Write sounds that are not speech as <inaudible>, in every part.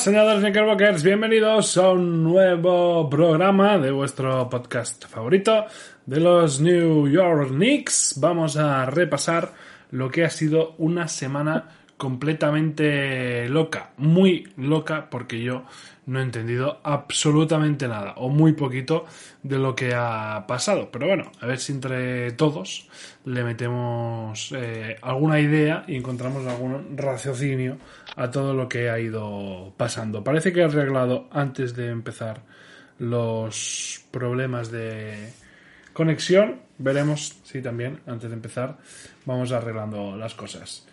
Señores Knickerbockers, bienvenidos a un nuevo programa de vuestro podcast favorito de los New York Knicks. Vamos a repasar lo que ha sido una semana completamente loca, muy loca, porque yo no he entendido absolutamente nada, o muy poquito de lo que ha pasado. Pero bueno, a ver si entre todos le metemos eh, alguna idea y encontramos algún raciocinio a todo lo que ha ido pasando. Parece que he arreglado antes de empezar los problemas de conexión. Veremos si también, antes de empezar, vamos arreglando las cosas.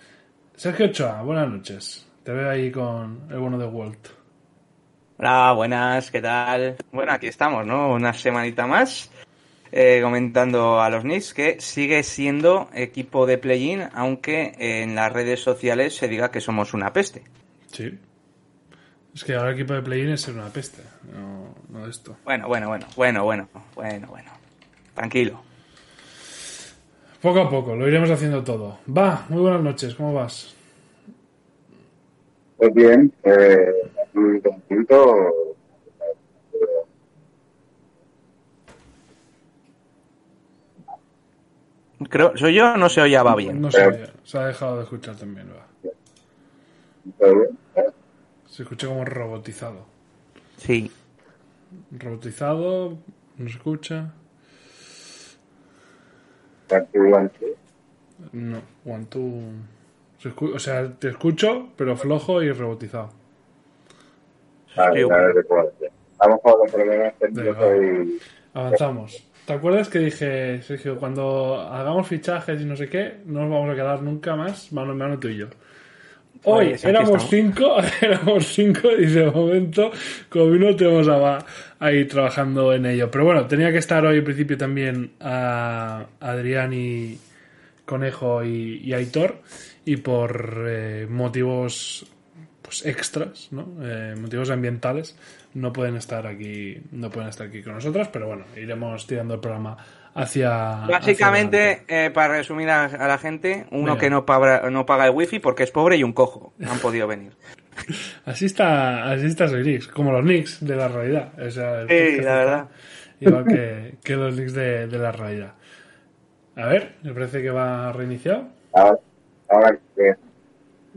Sergio Ochoa, buenas noches. Te veo ahí con el bueno de Walt. Hola, buenas, ¿qué tal? Bueno, aquí estamos, ¿no? Una semanita más eh, comentando a los Knicks que sigue siendo equipo de play-in, aunque en las redes sociales se diga que somos una peste. Sí. Es que ahora el equipo de play-in es ser una peste, no, no esto. Bueno, bueno, bueno, bueno, bueno, bueno, bueno. Tranquilo. Poco a poco, lo iremos haciendo todo. Va, muy buenas noches, ¿cómo vas? Pues bien, eh, muy contento. Creo, soy yo, no se oía, va bien. No se oye, se ha dejado de escuchar también, va. ¿Eh? Se escucha como robotizado. Sí. Robotizado, no se escucha. No, one, two. Se escu- o sea, te escucho, pero flojo y robotizado. Vale, Sí, a ver de cuál. Vamos con los problemas técnicos y Avanzamos. ¿Te acuerdas que dije, Sergio, cuando hagamos fichajes y no sé qué, no nos vamos a quedar nunca más mano en mano tú y yo? Hoy Pues éramos cinco, <laughs> éramos cinco y de momento, como no tenemos a, ahí trabajando en ello. Pero bueno, tenía que estar hoy en principio también a Adrián y Conejo y, y Aitor y por eh, motivos pues extras, ¿no? Eh, motivos ambientales no pueden estar aquí, no pueden estar aquí con nosotros, pero bueno, iremos tirando el programa hacia Básicamente, eh, para resumir a, a la gente, uno Venga. que no paga, no paga el wifi porque es pobre y un cojo. No han podido venir. <laughs> así está, así está soy Knicks, como los Knicks de la realidad, o sea, el Sí, la está verdad. igual que, que los Knicks de, de la realidad. A ver, me parece que va reiniciado. ahora, ahora que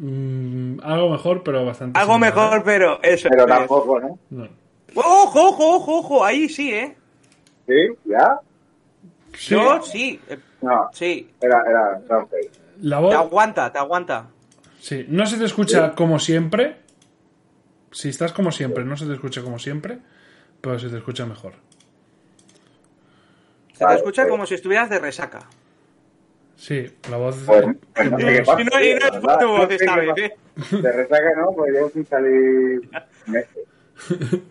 Mm, algo mejor, pero bastante. Algo similar, mejor, pero eso. pero es. tampoco, ¿no? No. Ojo, ojo, ojo, ojo, ahí sí, ¿eh? ¿Sí? ¿Ya? Sí, Yo sí, No, sí. era, era, no, ok. la Te voz. aguanta, te aguanta. Sí, no se te escucha como siempre. Si estás como siempre, no se te escucha como siempre, pero se te escucha mejor. Se te Vale, escucha pues. como si estuvieras de resaca. Sí, la voz. Pues, pues no sé qué Y pasa. no, y no es tu No voz esta vez. ¿eh? De resaca no, pues yo sin salir. <laughs>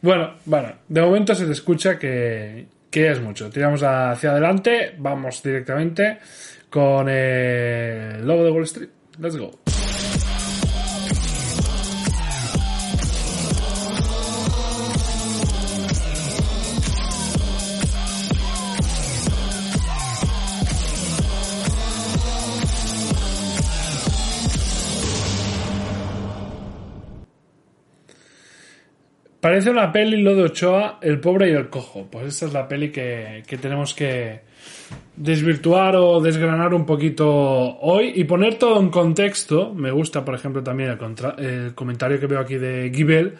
Bueno, bueno, de momento se te escucha que, que es mucho. Tiramos hacia adelante, vamos directamente con el lobo de Wall Street. Let's go. Parece una peli lo de Ochoa, el pobre y el cojo. Pues esta es la peli que, que tenemos que desvirtuar o desgranar un poquito hoy y poner todo en contexto. Me gusta, por ejemplo, también el, comentario que veo aquí de Gibel,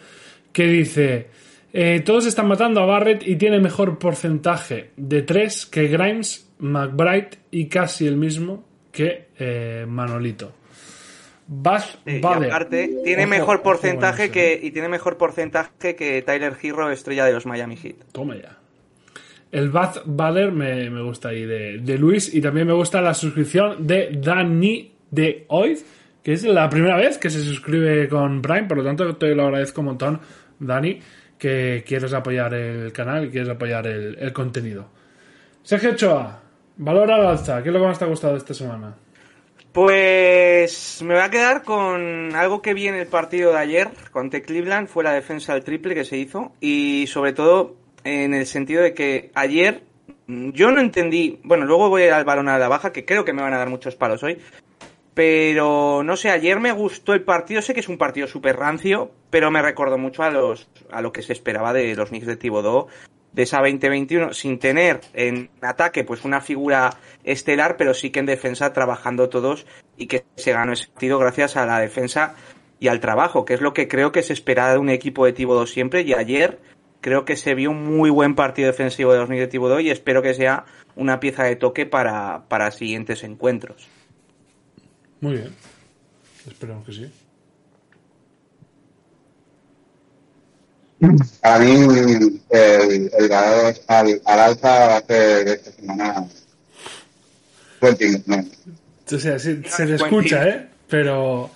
que dice, eh, todos están matando a Barrett y tiene mejor porcentaje de 3 que Grimes, McBride y casi el mismo que eh, Manolito. Bas Sí, y Bader. aparte, tiene Ojo, mejor porcentaje que eh. y tiene mejor porcentaje que Tyler Hero, estrella de los Miami Heat. Toma ya. el Bath Baller me, me gusta ahí de, de Luis y también me gusta la suscripción de Dani de Oiz, que es la primera vez que se suscribe con Prime, por lo tanto te lo agradezco un montón, Dani, que quieres apoyar el canal y quieres apoyar el, el contenido. Sergio Ochoa, valora al alza, ¿qué es lo que más te ha gustado esta semana? Pues me voy a quedar con algo que vi en el partido de ayer contra Cleveland, fue la defensa del triple que se hizo y sobre todo en el sentido de que ayer mm, yo no entendí, bueno, luego voy al balón a la baja, que creo que me van a dar muchos palos hoy, pero no sé, ayer me gustó el partido, sé que es un partido súper rancio, pero me recordó mucho a los a lo que se esperaba de los Knicks de Thibodeau de esa 2021 sin tener en ataque pues una figura estelar, pero sí que en defensa trabajando todos y que se ganó ese partido gracias a la defensa y al trabajo, que es lo que creo que se esperaba de un equipo de Thibodeau siempre y ayer creo que se vio un muy buen partido defensivo de los de Thibodeau y espero que sea una pieza de toque para, para siguientes encuentros. Muy bien, esperamos que sí. A mí el, el ganador al, al alza va a ser esta semana Quentin ¿no? O sea, sí, se le escucha, ¿eh? Pero...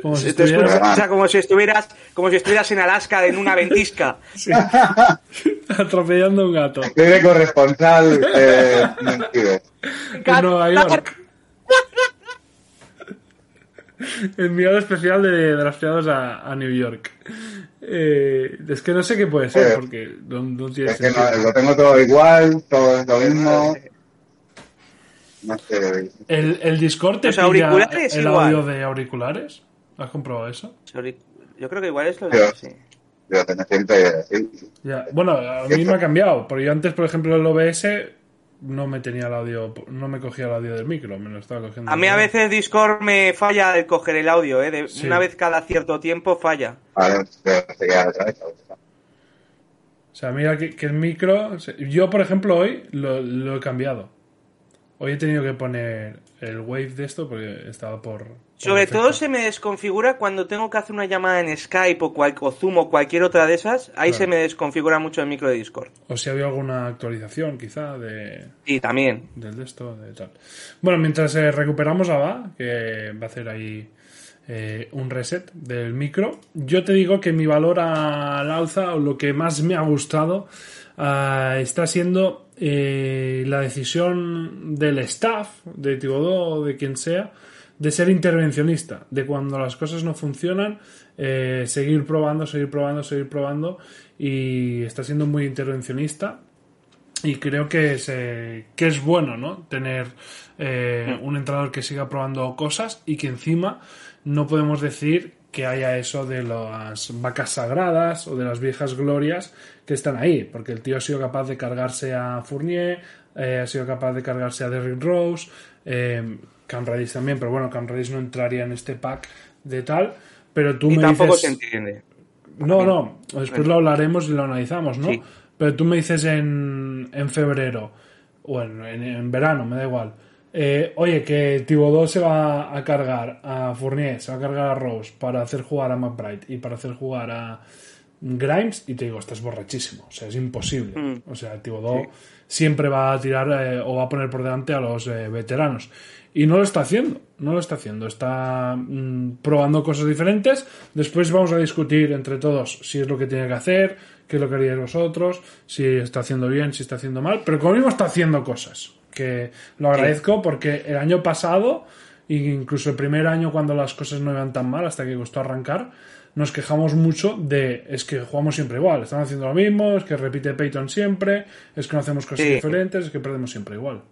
Como si Se te o sea, como si estuvieras, como si estuvieras en Alaska en una ventisca. <laughs> Sí. <laughs> Atropellando un gato. Soy de corresponsal eh, mentido. En Nueva York. Enviado especial de drafteados a, a New York. Eh, es que no sé qué puede ser, Eh, porque no, no tiene Es que no, lo tengo todo igual, todo es lo mismo. No sé. ¿El, el Discord te pilla auriculares el igual. audio de auriculares? ¿Has comprobado eso? Yo creo que igual es lo Pero- sí. Yo tengo siempre así. Ya. Bueno, a mí me ha cambiado, porque yo antes, por ejemplo, el OBS no me tenía el audio, no me cogía el audio del micro, me lo estaba cogiendo. A mí a veces Discord me falla el coger el audio, ¿eh? De- Sí. Una vez cada cierto tiempo falla. Vale, pero se queda otra vez. O sea, mira que, que el micro. Yo, por ejemplo, hoy lo, lo he cambiado. Hoy he tenido que poner el wave de esto porque estaba por. Sobre todo se me desconfigura cuando tengo que hacer una llamada en Skype o, cual, o Zoom o cualquier otra de esas. Ahí Claro. se me desconfigura mucho el micro de Discord. O si había alguna actualización, quizá, de, Y también. del de esto, de tal. Bueno, mientras eh, recuperamos a Va, que va a hacer ahí eh, un reset del micro, yo te digo que mi valor al alza, o lo que más me ha gustado, ah, está siendo eh, la decisión del staff, de Thibodeau o de quien sea, de ser intervencionista, de cuando las cosas no funcionan, eh, seguir probando, seguir probando, seguir probando, y está siendo muy intervencionista y creo que es, eh, que es bueno, ¿no? Tener eh, un entrenador que siga probando cosas y que encima no podemos decir que haya eso de las vacas sagradas o de las viejas glorias que están ahí, porque el tío ha sido capaz de cargarse a Fournier, eh, ha sido capaz de cargarse a Derrick Rose, eh, Cam Reddish también, pero bueno, Cam Reddish no entraría en este pack de tal, pero tú Y me tampoco dices... se entiende. No, no, después lo hablaremos y lo analizamos, ¿no? Sí. Pero tú me dices en, en febrero o en, en- en verano, me da igual. eh, oye, que Thibodeau se va a cargar a Fournier, se va a cargar a Rose para hacer jugar a McBride y para hacer jugar a Grimes y te digo, estás borrachísimo, o sea, es imposible. Mm. O sea, Thibodeau siempre va a tirar eh, o va a poner por delante a los eh, veteranos. Y no lo está haciendo, no lo está haciendo. Está mm, probando cosas diferentes. Después vamos a discutir entre todos si es lo que tiene que hacer, qué es lo que haríais vosotros, si está haciendo bien, si está haciendo mal. Pero como mismo está haciendo cosas, que lo agradezco porque el año pasado, e incluso el primer año cuando las cosas no iban tan mal, hasta que costó arrancar, nos quejamos mucho de es que jugamos siempre igual, están haciendo lo mismo, es que repite Peyton siempre, es que no hacemos cosas Sí. diferentes, es que perdemos siempre igual.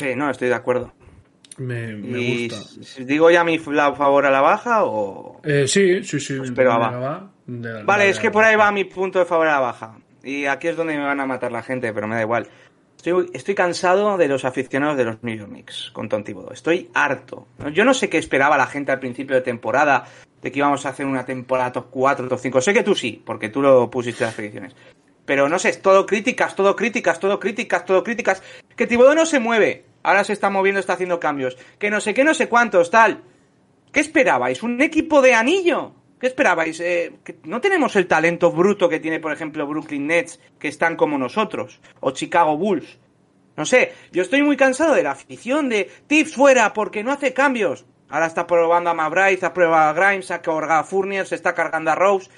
Sí, no, estoy de acuerdo. Me, me y gusta. digo ya mi la favor a la baja o... Eh, sí, sí, sí. Pues pero va. Vale, es que por ahí va mi punto de favor a la baja. Y aquí es donde me van a matar la gente, pero me da igual. Estoy, estoy cansado de los aficionados de los New York Knicks con Tom Thibodeau. Estoy harto. Yo no sé qué esperaba la gente al principio de temporada, de que íbamos a hacer una temporada top 4, top 5. Sé que tú sí, porque tú lo pusiste las predicciones. Pero no sé, es todo críticas, todo críticas, todo críticas, todo críticas. Que Thibodeau no se mueve. Ahora se está moviendo, está haciendo cambios. Que no sé qué, no sé cuántos, tal. ¿Qué esperabais? ¿Un equipo de anillo? ¿Qué esperabais? Eh, no tenemos el talento bruto que tiene, por ejemplo, Brooklyn Nets, que están como nosotros, o Chicago Bulls. No sé, yo estoy muy cansado de la afición de Tips fuera porque no hace cambios. Ahora está probando a Mabray, está prueba a Grimes, a a Fournier, se está cargando a Rose.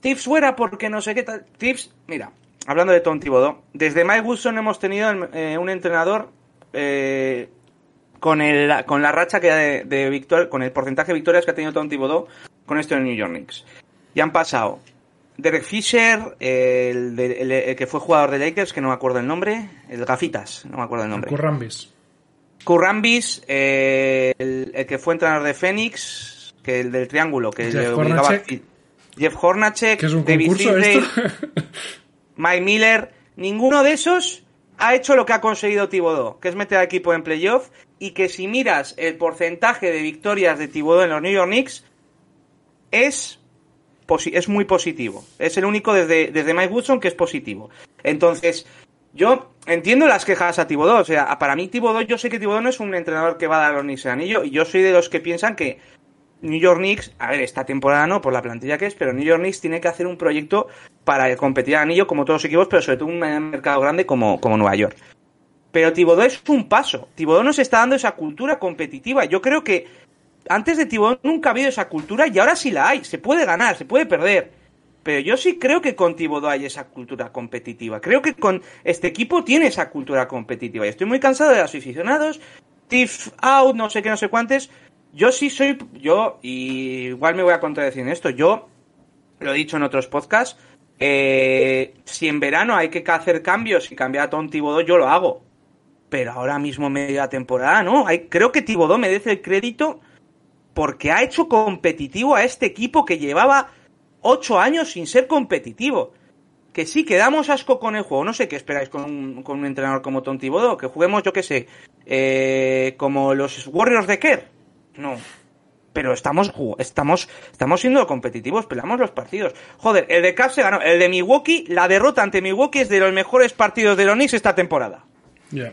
Tips fuera porque no sé qué tal. Tips, mira, hablando de Tom Thibodeau, desde Mike Wilson hemos tenido eh, un entrenador eh, con, el, con la racha que de, de con el porcentaje de victorias que ha tenido Tom Thibodeau con esto en New York Knicks. Y han pasado Derek Fisher, el, que fue jugador de Lakers, que no me acuerdo el nombre, el Gafitas, no me acuerdo el nombre. Currambis. Currambis, eh, el, que fue entrenador de Phoenix, que el del triángulo, que Jeff obligaba Jeff Hornacek, ¿Qué es un David concurso <laughs> Mike Miller, ninguno de esos ha hecho lo que ha conseguido Thibodeau, que es meter al equipo en playoff y que si miras el porcentaje de victorias de Thibodeau en los New York Knicks es es muy positivo. Es el único desde, desde Mike Woodson que es positivo. Entonces, yo entiendo las quejas a Thibodeau. O sea, para mí Thibodeau, yo sé que Thibodeau no es un entrenador que va a dar los Knicks el anillo. Y yo soy de los que piensan que New York Knicks, a ver, esta temporada no, por la plantilla que es, pero New York Knicks tiene que hacer un proyecto para competir anillo como todos los equipos, pero sobre todo un mercado grande como, como Nueva York. Pero Thibodeau es un paso. Thibodeau nos está dando esa cultura competitiva. Yo creo que antes de Thibodeau nunca ha habido esa cultura y ahora sí la hay. Se puede ganar, se puede perder. Pero yo sí creo que con Thibodeau hay esa cultura competitiva. Creo que con este equipo tiene esa cultura competitiva. Y estoy muy cansado de los aficionados. Tiff out, no sé qué, no sé cuántos. Yo sí soy, yo, y igual me voy a contradecir en esto. Yo, lo he dicho en otros podcasts, eh, si en verano hay que hacer cambios y cambiar a Tom Thibodeau, yo lo hago. Pero ahora mismo media temporada, ¿no? Creo que Thibodeau merece el crédito porque ha hecho competitivo a este equipo que llevaba ocho años sin ser competitivo. Que sí, que damos asco con el juego. No sé qué esperáis con un, entrenador como Tom Thibodeau. Que juguemos, yo qué sé, eh, como los Warriors de Kerr. No. Pero estamos, estamos, estamos siendo competitivos, pelamos los partidos. Joder, el de Cap se ganó. El de Milwaukee, la derrota ante Milwaukee es de los mejores partidos de los Knicks esta temporada. Ya.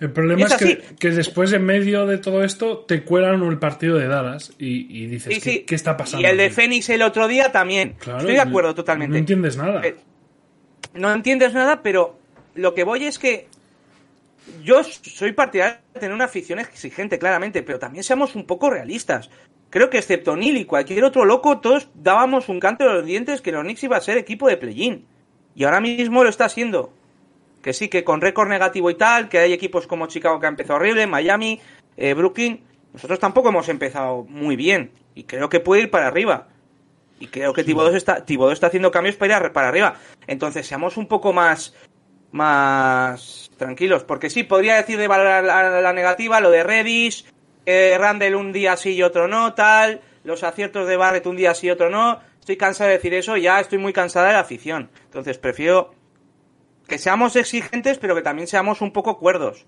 El problema es, que, después, en medio de todo esto, te cuelan el partido de Dallas y, dices, ¿qué, está pasando? Y el de Phoenix el otro día también. Estoy de acuerdo totalmente. No entiendes nada. Eh, no entiendes nada, pero lo que voy es que yo soy partidario de tener una afición exigente, claramente, pero también seamos un poco realistas. Creo que excepto Neil y cualquier otro loco, todos dábamos un canto de los dientes que los Knicks iba a ser equipo de play-in. Y ahora mismo lo está haciendo que sí, que con récord negativo y tal, que hay equipos como Chicago que ha empezado horrible, Miami, eh, Brooklyn, nosotros tampoco hemos empezado muy bien y creo que puede ir para arriba. Y creo que Thibodeau está, está haciendo cambios para ir para arriba. Entonces, seamos un poco más más tranquilos, porque sí, podría decir de valorar la, negativa, lo de Redis, eh, Randall un día sí y otro no, tal, los aciertos de Barrett un día sí y otro no. Estoy cansado de decir eso, ya estoy muy cansada de la afición. Entonces prefiero que seamos exigentes, pero que también seamos un poco cuerdos.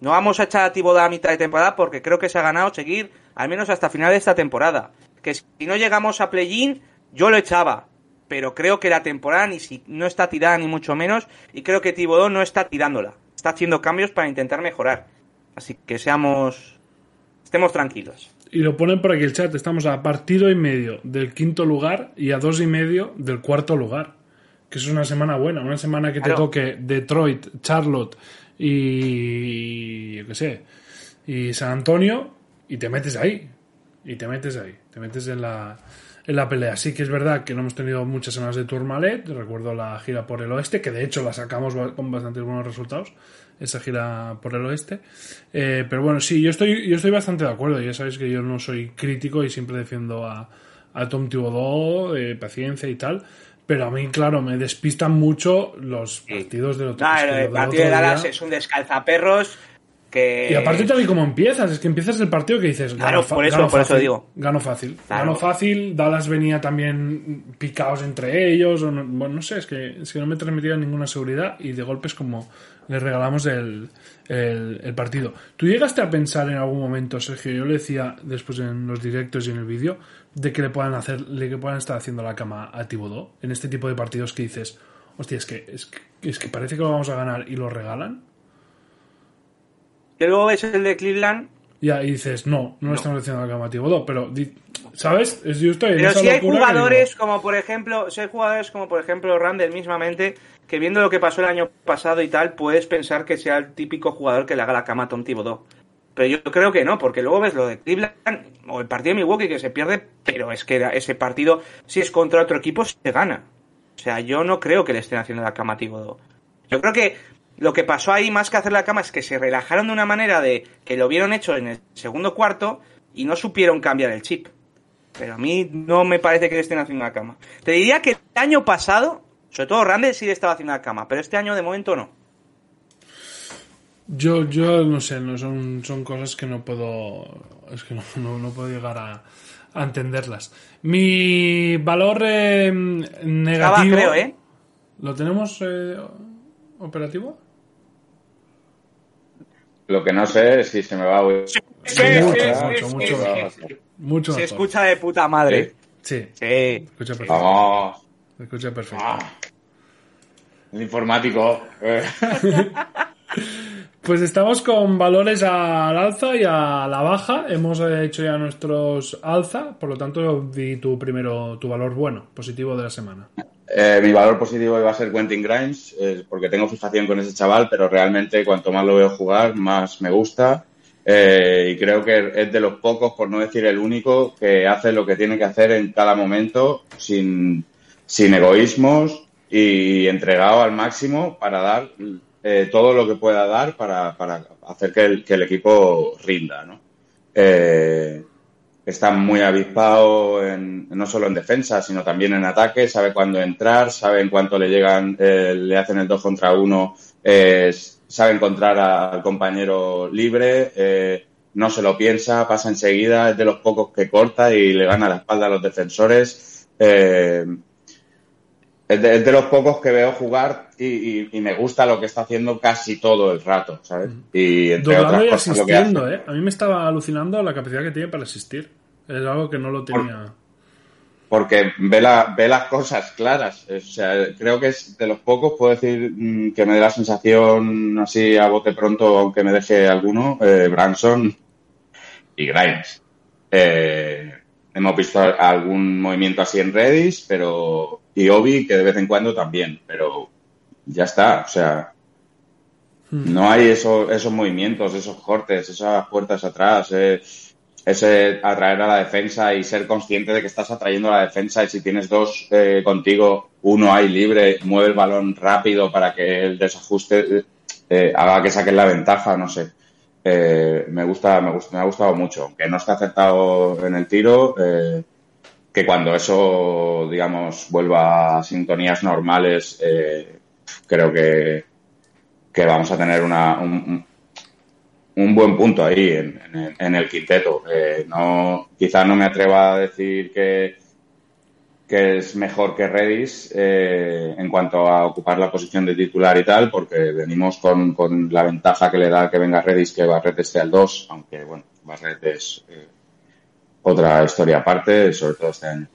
No vamos a echar a Tiboda a mitad de temporada porque creo que se ha ganado seguir al menos hasta final de esta temporada. Que si no llegamos a play-in, yo lo echaba. Pero creo que la temporada ni si, no está tirada ni mucho menos. Y creo que Tibodó no está tirándola. Está haciendo cambios para intentar mejorar. Así que seamos. Estemos tranquilos. Y lo ponen por aquí el chat. Estamos a partido y medio del quinto lugar y a dos y medio del cuarto lugar que es una semana buena, una semana que te toque Detroit, Charlotte y yo qué sé, y San Antonio y te metes ahí, y te metes ahí, te metes en la, en la pelea. Sí que es verdad que no hemos tenido muchas semanas de Tourmalet, recuerdo la gira por el oeste, que de hecho la sacamos con bastantes buenos resultados, esa gira por el oeste. Eh, pero bueno, sí, yo estoy, yo estoy bastante de acuerdo, ya sabéis que yo no soy crítico y siempre defiendo a, a Tom Thibodeau, eh, paciencia y tal. Pero a mí, claro, me despistan mucho los partidos de otro No, el partido de Dallas es un descalzaperros que... Y aparte tal y como empiezas, es que empiezas el partido que dices... Claro, por eso, por eso digo. Gano fácil. Gano fácil, Dallas venía también picados entre ellos, o no, bueno, no sé, es que, es que no me transmitía ninguna seguridad y de golpes como le regalamos el, el, partido. ¿Tú llegaste a pensar en algún momento, Sergio, yo le decía después en los directos y en el vídeo, de que le puedan hacer, de que puedan estar haciendo la cama a Tibodó en este tipo de partidos que dices, hostia, es que, es que, es que parece que lo vamos a ganar y lo regalan? Y luego es el de Cleveland. Ya, y dices, no, no, le estamos haciendo la cama a Tibodó, pero ¿Sabes? Es justo. y en Pero esa si hay jugadores como por ejemplo, si hay jugadores como por ejemplo Randall mismamente, que viendo lo que pasó el año pasado y tal, puedes pensar que sea el típico jugador que le haga la cama a Tom Thibodeau. Pero yo creo que no, porque luego ves lo de Cleveland o el partido de Milwaukee que se pierde, pero es que ese partido, si es contra otro equipo, se gana. O sea, yo no creo que le estén haciendo la cama a Thibodeau. Yo creo que lo que pasó ahí, más que hacer la cama, es que se relajaron de una manera de que lo vieron hecho en el segundo cuarto y no supieron cambiar el chip. Pero a mí no me parece que le estén haciendo la cama. Te diría que el año pasado, sobre todo Randall sí le estaba haciendo la cama, pero este año de momento no. Yo, yo no sé, no son, son cosas que no puedo. Es que no, no, no puedo llegar a, a entenderlas. Mi valor eh, Estaba, negativo. creo, ¿eh? ¿Lo tenemos eh, operativo? Lo que no sé es si se me va a oír. Sí, mucho, sí, mucho, sí, mucho sí, mejor. sí. Mucho Se mejor. escucha de puta madre. Sí, Sí. se escucha perfecto. Vamos. Se escucha perfecto. Ah, el informático. eh. <laughs> Pues estamos con valores al alza y a la baja. Hemos hecho ya nuestros alza, por lo tanto, di tu primero tu valor bueno, positivo de la semana. Eh, mi valor positivo iba a ser Quentin Grimes, eh, porque tengo fijación con ese chaval, pero realmente cuanto más lo veo jugar, más me gusta. Eh, y creo que es de los pocos, por no decir el único, que hace lo que tiene que hacer en cada momento sin, sin egoísmos y entregado al máximo para dar eh, todo lo que pueda dar para, para hacer que el, que el equipo rinda. ¿no? Eh, está muy avispado en, no solo en defensa, sino también en ataque, sabe cuándo entrar, sabe en cuánto le llegan, eh, le hacen el 2 contra 1, eh, sabe encontrar a- al compañero libre, eh, no se lo piensa, pasa enseguida, es de los pocos que corta y le gana la espalda a los defensores. eh, es, de, es de los pocos que veo jugar y, y- y me gusta lo que está haciendo casi todo el rato, ¿sabes? Y entre otras y cosas lo que hace. asistiendo, ¿eh? A mí me estaba alucinando la capacidad que tiene para asistir. Es algo que no lo tenía. porque ve, la, ve las cosas claras. O sea, creo que es de los pocos, puedo decir mm, que me dé la sensación así a bote pronto, aunque me deje alguno, eh, Branson y Grimes. Eh, hemos visto algún movimiento así en Redis, pero y Obi que de vez en cuando también, pero ya está, o sea, no hay eso, esos movimientos, esos cortes, esas puertas atrás, eh, ese atraer a la defensa y ser consciente de que estás atrayendo a la defensa y si tienes dos eh, contigo, uno ahí libre, mueve el balón rápido para que el desajuste eh, haga que saquen la ventaja, no sé. Eh, me gusta, me gusta, me ha gustado mucho, aunque no está acertado en el tiro, eh, que cuando eso, digamos, vuelva a sintonías normales, eh, creo que, que vamos a tener una, un, un- buen punto ahí en, en el- en el quinteto. Eh, no, quizás no me atreva a decir que, que es mejor que Redis eh, en cuanto a ocupar la posición de titular y tal, porque venimos con, con la ventaja que le da que venga Redis que Barret esté al 2, aunque bueno, Barret es eh, otra historia aparte, sobre todo este año.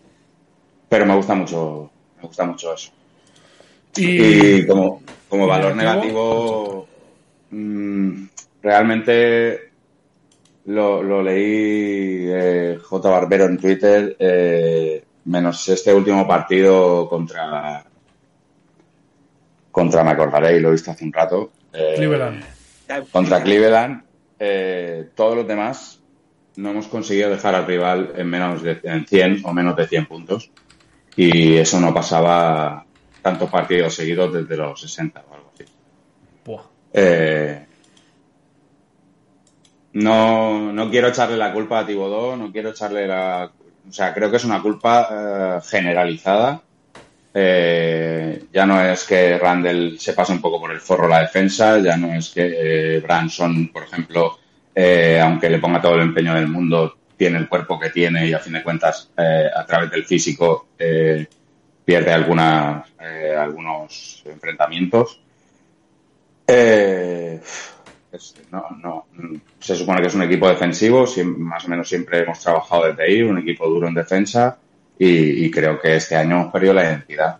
Pero me gusta mucho, me gusta mucho eso. Y, Y como, como valor negativo, realmente lo, lo leí eh, J. Barbero en Twitter, eh, menos este último partido contra, contra, me acordaré y lo he visto hace un rato, eh, Cleveland. contra Cleveland, todos los demás no hemos conseguido dejar al rival en menos de en 100 o menos de 100 puntos. Y eso no pasaba tantos partidos seguidos desde los 60 o algo así. Buah. Eh, no, no quiero echarle la culpa a Tibodó, no quiero echarle la... O sea, creo que es una culpa eh, generalizada. Eh, ya no es que Randall se pase un poco por el forro la defensa, ya no es que eh, Branson, por ejemplo, eh, aunque le ponga todo el empeño del mundo, tiene el cuerpo que tiene y a fin de cuentas, a través del físico, pierde algunos enfrentamientos. Eh, no, no, se supone que es un equipo defensivo, más o menos siempre hemos trabajado desde ahí, un equipo duro en defensa y, creo que este año hemos perdido la identidad.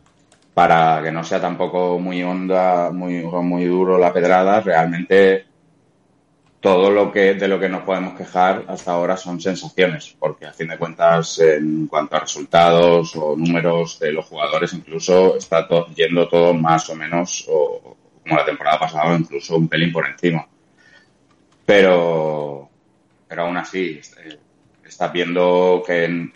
Para que no sea tampoco muy honda, muy, muy duro la pedrada, realmente todo lo que de lo que nos podemos quejar hasta ahora son sensaciones, porque a fin de cuentas, en cuanto a resultados o números de los jugadores, incluso está yendo todo más o menos, o como la temporada pasada, incluso un pelín por encima. Pero, pero aún así, eh, estás viendo que,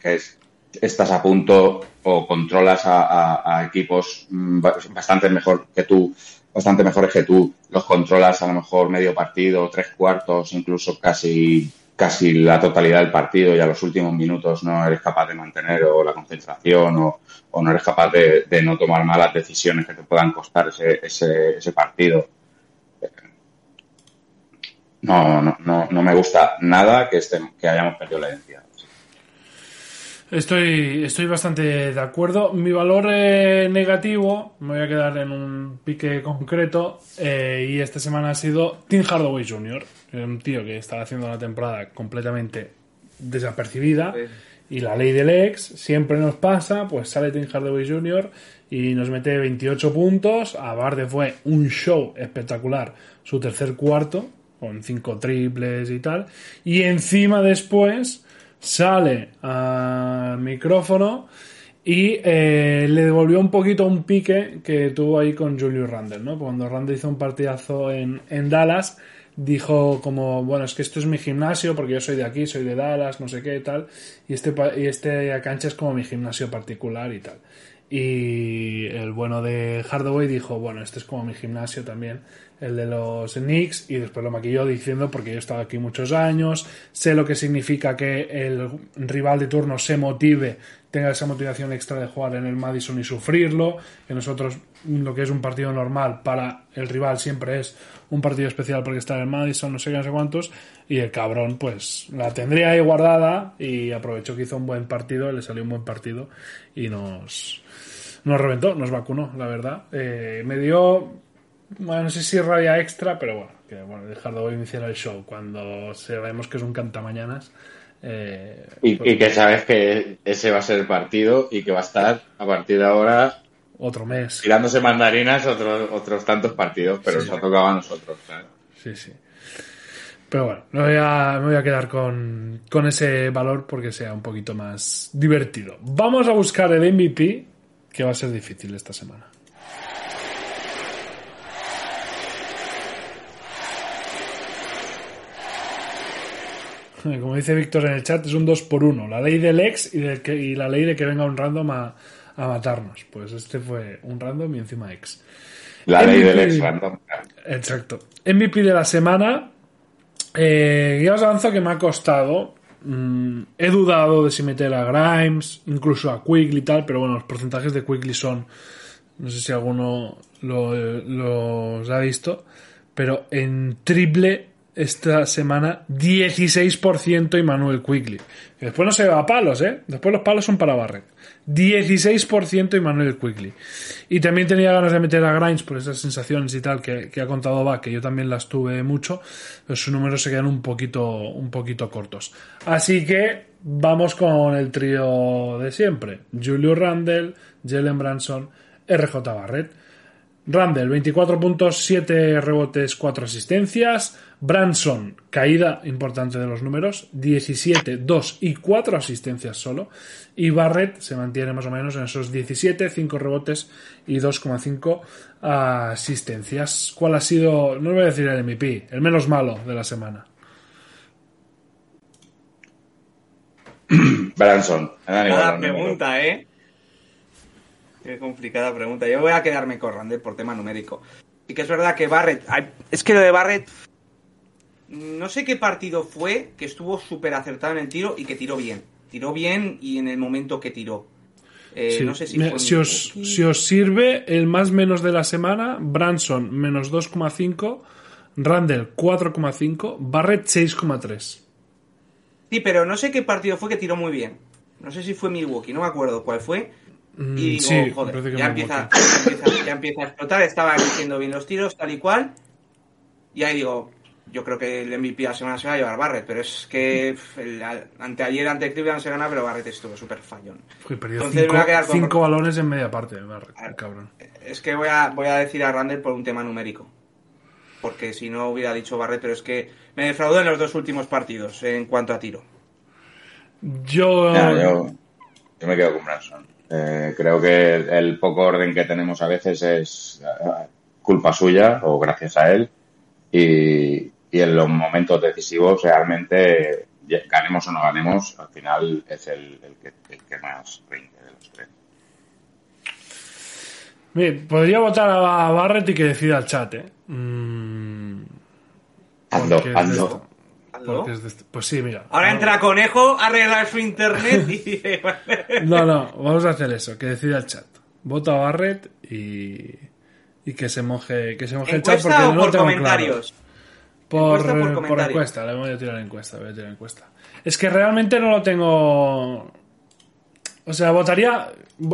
estás a punto o controlas a equipos mm, bastante mejor que tú bastante mejores que tú. Los controlas a lo mejor medio partido, tres cuartos, incluso casi, casi la totalidad del partido y a los últimos minutos no eres capaz de mantener o la concentración o, no eres capaz de, no tomar malas decisiones que te puedan costar ese, ese, ese partido. No, no, no, no me gusta nada que, estén, que hayamos perdido la identidad. Estoy, estoy bastante de acuerdo. Mi valor eh, negativo, me voy a quedar en un pique concreto, eh, y esta semana ha sido Tim Hardaway Jr., un tío que estaba haciendo una temporada completamente desapercibida. Y la ley del ex siempre nos pasa, pues sale Tim Hardaway Jr. y nos mete 28 puntos. A Barde fue un show espectacular su tercer cuarto, con cinco triples y tal. Y encima después sale al micrófono y eh, le devolvió un poquito un pique que tuvo ahí con Julius Randle, ¿no? Cuando Randle hizo un partidazo en, en Dallas, dijo como, bueno, es que esto es mi gimnasio porque yo soy de aquí, soy de Dallas, no sé qué y tal, y este, y este cancha es como mi gimnasio particular y tal. Y el bueno de Hardaway dijo, bueno, este es como mi gimnasio también el de los Knicks, y después lo maquilló diciendo, porque yo he estado aquí muchos años, sé lo que significa que el rival de turno se motive, tenga esa motivación extra de jugar en el Madison y sufrirlo, que nosotros lo que es un partido normal para el rival siempre es un partido especial porque está en el Madison, no sé qué, no sé cuántos, y el cabrón pues la tendría ahí guardada y aprovechó que hizo un buen partido, le salió un buen partido y nos, nos reventó, nos vacunó, la verdad. Eh, me dio bueno, no sé si rabia extra, pero bueno, que bueno, dejarlo hoy iniciar el show cuando sabemos que es un cantamañanas. Eh, y, pues y, que sabes que ese va a ser el partido y que va a estar a partir de ahora otro mes tirándose mandarinas otros otros tantos partidos, pero nos ha tocado a nosotros. Sí, sí. Pero bueno, me voy a, me voy a quedar con, con ese valor porque sea un poquito más divertido. Vamos a buscar el MVP, que va a ser difícil esta semana. <laughs> Como dice Víctor en el chat, es un 2 por 1 La ley del ex y, que, y la ley de que venga un random a, matarnos. Pues este fue un random y encima ex. La ley del ex random. Exacto. MVP de la semana. Eh, ya os avanzo que me ha costado. Mm, he dudado de si meter a Grimes, incluso a Quickly y tal, pero bueno, los porcentajes de Quickly son. No sé si alguno los ha visto, pero en triple esta semana 16% Manuel Quigley. después no se va a palos, ¿eh? Después los palos son para Barret. 16% Manuel Quigley. Y también tenía ganas de meter a Grimes por esas sensaciones y tal que, ha contado va, que yo también las tuve mucho, pero sus números se quedan un poquito, un poquito cortos. Así que vamos con el trío de siempre. Julio Randle, Jalen Branson, RJ Barrett. Randle, 24 puntos, 7 rebotes, 4 asistencias. Branson, caída importante de los números, 17, 2 y 4 asistencias solo. Y Barrett se mantiene más o menos en esos 17, 5 rebotes y 2,5 asistencias. ¿Cuál ha sido, no voy a decir el MVP, el menos malo de la semana? Branson. Cada pregunta, ¿eh? Qué complicada pregunta. Yo voy a quedarme con Randall por tema numérico. Y que es verdad que Barrett. Es que lo de Barrett. No sé qué partido fue que estuvo súper acertado en el tiro y que tiró bien. Tiró bien y en el momento que tiró. Eh, no sé si, si, os, si, os, sirve el más menos de la semana, Branson menos 2,5, Randall 4,5, Barrett 6,3. Sí, pero no sé qué partido fue que tiró muy bien. No sé si fue Milwaukee, no me acuerdo cuál fue. Mm, y digo, sí, joder, ya empieza, ya, empieza, a explotar. Estaba haciendo bien los tiros, tal y cual. Y ahí digo, yo creo que el MVP la semana se va a llevar Barrett, pero es que el, anteayer ante Cleveland se gana, pero Barrett estuvo súper fallón. Entonces cinco, voy a quedar con... cinco balones en media parte, Barrett, cabrón. Es que voy a, voy a decir a Randall por un tema numérico. porque si no hubiera dicho Barret, pero es que me defraudó en los dos últimos partidos en cuanto a tiro. Yo, Ya, yo, yo me quedo con Branson. Eh, creo que el poco orden que tenemos a veces es eh, culpa suya o gracias a él. Y, y en los momentos decisivos realmente, ganemos o no ganemos, al final es el, el que, el que más rinde de los tres. Bien, podría votar a Barrett y que decida el chat, ¿eh? Mm, Ando, ando. Esto, porque es de esto. Pues sí, mira. Ahora entra Conejo a arreglar su internet y. <laughs> No, no, vamos a hacer eso, que decida el chat. Vota a Barrett y, y que se moje, que se moje el chat porque ¿Encuesta o no por tengo comentarios? Por, Encuesta por por encuesta, le voy a tirar encuesta, voy a tirar encuesta. Es que realmente no lo tengo. O sea, votaría.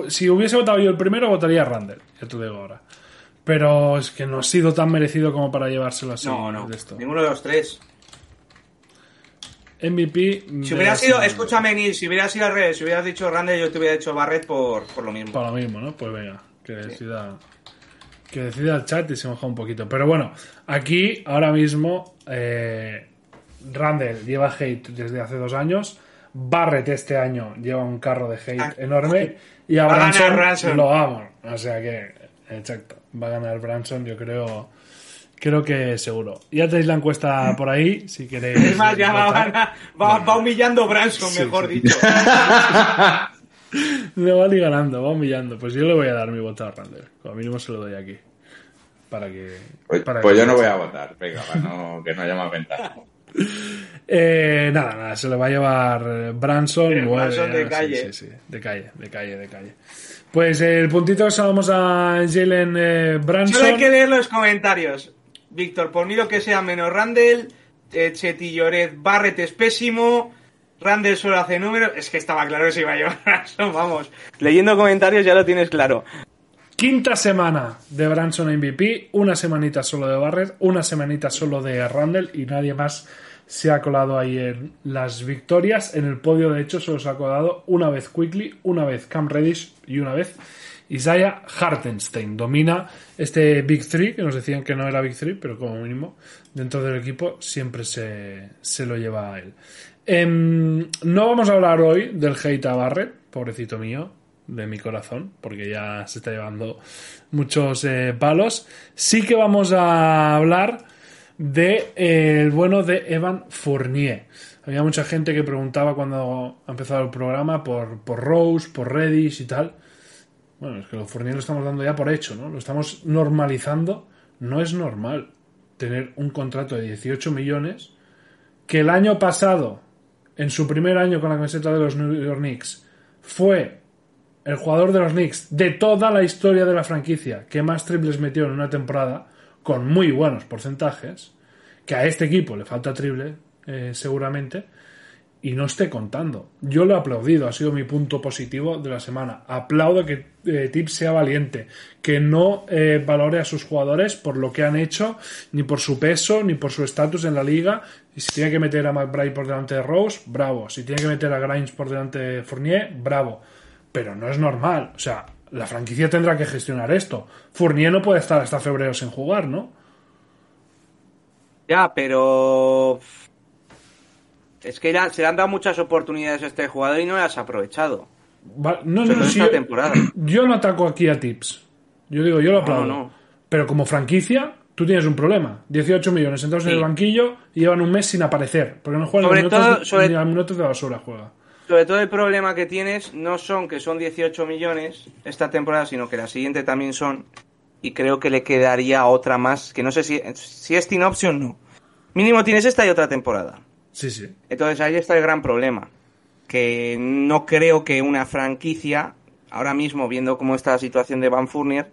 Si hubiese votado yo el primero, votaría a Randall, ya te digo ahora. Pero es que no ha sido tan merecido como para llevárselo así. No, no, de esto. ninguno de los tres. MVP. Si hubiera sido, semana. escúchame, Neil, si hubiera sido al revés, si hubieras dicho Randall, yo te hubiera dicho Barret por, por lo mismo. Para lo mismo, ¿no? Pues venga, que decida. Que decida el chat y se moja un poquito. Pero bueno, aquí, ahora mismo, eh, Randall lleva hate desde hace dos años. Barrett este año lleva un carro de hate Ah, enorme. Y a Branson, Branson. lo vamos. O sea que, exacto, va a ganar Branson, yo creo. Creo que seguro. Ya tenéis la encuesta por ahí, si queréis. Es más, ya va, va- va- va humillando Branson, Sí, mejor sí. dicho. <laughs> Me va ni ganando, va humillando. Pues yo le voy a dar mi voto a Randall. Como mínimo se lo doy aquí. Para que. Pues, para pues que- yo no voy a votar, venga, para no, que no haya más ventaja. <laughs> Eh, nada, nada, se lo va a llevar eh, Branson. Eh, Branson de sí, calle. Sí, sí, de calle, de calle, de calle. Pues eh, el puntito que salvamos a Jalen eh, Branson. Solo hay que leer los comentarios. Víctor, por mí lo que sea menos Randall, eh, Chetty Lloret, Barrett es pésimo, Randall solo hace números. Es que estaba claro que se iba a llevar Branson, vamos. Leyendo comentarios ya lo tienes claro. Quinta semana de Branson MVP, una semanita solo de Barrett, una semanita solo de Randall y nadie más se ha colado ahí en las victorias. En el podio, de hecho, solo se ha colado una vez Quickly, una vez Cam Reddish y una vez Isaiah Hartenstein. Domina este Big Three, que nos decían que no era Big Three, pero como mínimo dentro del equipo siempre se, lo lleva a él. Em, no vamos a hablar hoy del hate a pobrecito mío, de mi corazón, porque ya se está llevando muchos eh, palos. Sí que vamos a hablar de eh, bueno de Evan Fournier. Había mucha gente que preguntaba cuando ha empezado el programa por, por Rose, por Reddish y tal. Bueno, es que lo Fournier lo estamos dando ya por hecho, ¿no? Lo estamos normalizando. No es normal tener un contrato de 18 millones que el año pasado, en su primer año con la camiseta de los New York Knicks, fue el jugador de los Knicks de toda la historia de la franquicia que más triples metió en una temporada, con muy buenos porcentajes, que a este equipo le falta triple, eh, seguramente, y no esté contando. Yo lo he aplaudido, ha sido mi punto positivo de la semana. Aplaudo que eh, Tips sea valiente, que no eh, valore a sus jugadores por lo que han hecho, ni por su peso, ni por su estatus en la liga. Y si tiene que meter a McBride por delante de Rose, bravo. Si tiene que meter a Grimes por delante de Fournier, bravo. Pero no es normal. O sea, la franquicia tendrá que gestionar esto. Fournier no puede estar hasta febrero sin jugar, ¿no? Ya, pero. Es que se le han dado muchas oportunidades a este jugador y no las ha aprovechado. Va- no, no, esta yo- temporada. <clears throat> Yo no ataco aquí a Tips. Yo digo, yo lo aplaudo. no. Pero como franquicia, tú tienes un problema. 18 millones sentados en el banquillo y llevan un mes sin aparecer. Porque no juegan Sobre los minutos, todo- de- sobre- ni los minutos de basura juega. Sobre todo el problema que tienes no son que son 18 millones esta temporada, sino que la siguiente también son. Y creo que le quedaría otra más, que no sé si, si es team option no. Mínimo tienes esta y otra temporada. Sí, sí. Entonces ahí está el gran problema. Que no creo que una franquicia, ahora mismo viendo cómo está la situación de Van Fournier,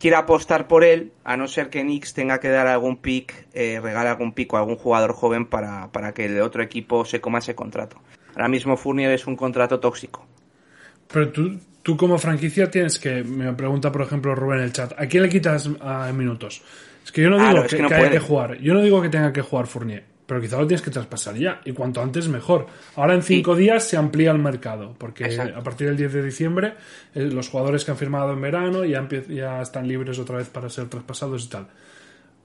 quiera apostar por él, a no ser que Knicks tenga que dar algún pick, eh, regale algún pick o algún jugador joven para, para que el otro equipo se coma ese contrato. Ahora mismo Fournier es un contrato tóxico. Pero tú, tú como franquicia tienes que, me pregunta por ejemplo Rubén en el chat, ¿a quién le quitas a minutos? Es que yo no digo Claro, es que, que no que haya puede. que jugar, yo no digo que tenga que jugar Fournier, pero quizá lo tienes que traspasar ya, y cuanto antes mejor. Ahora en cinco días se amplía el mercado, porque Exacto. a partir del 10 de diciembre eh, los jugadores que han firmado en verano ya, están libres otra vez para ser traspasados y tal.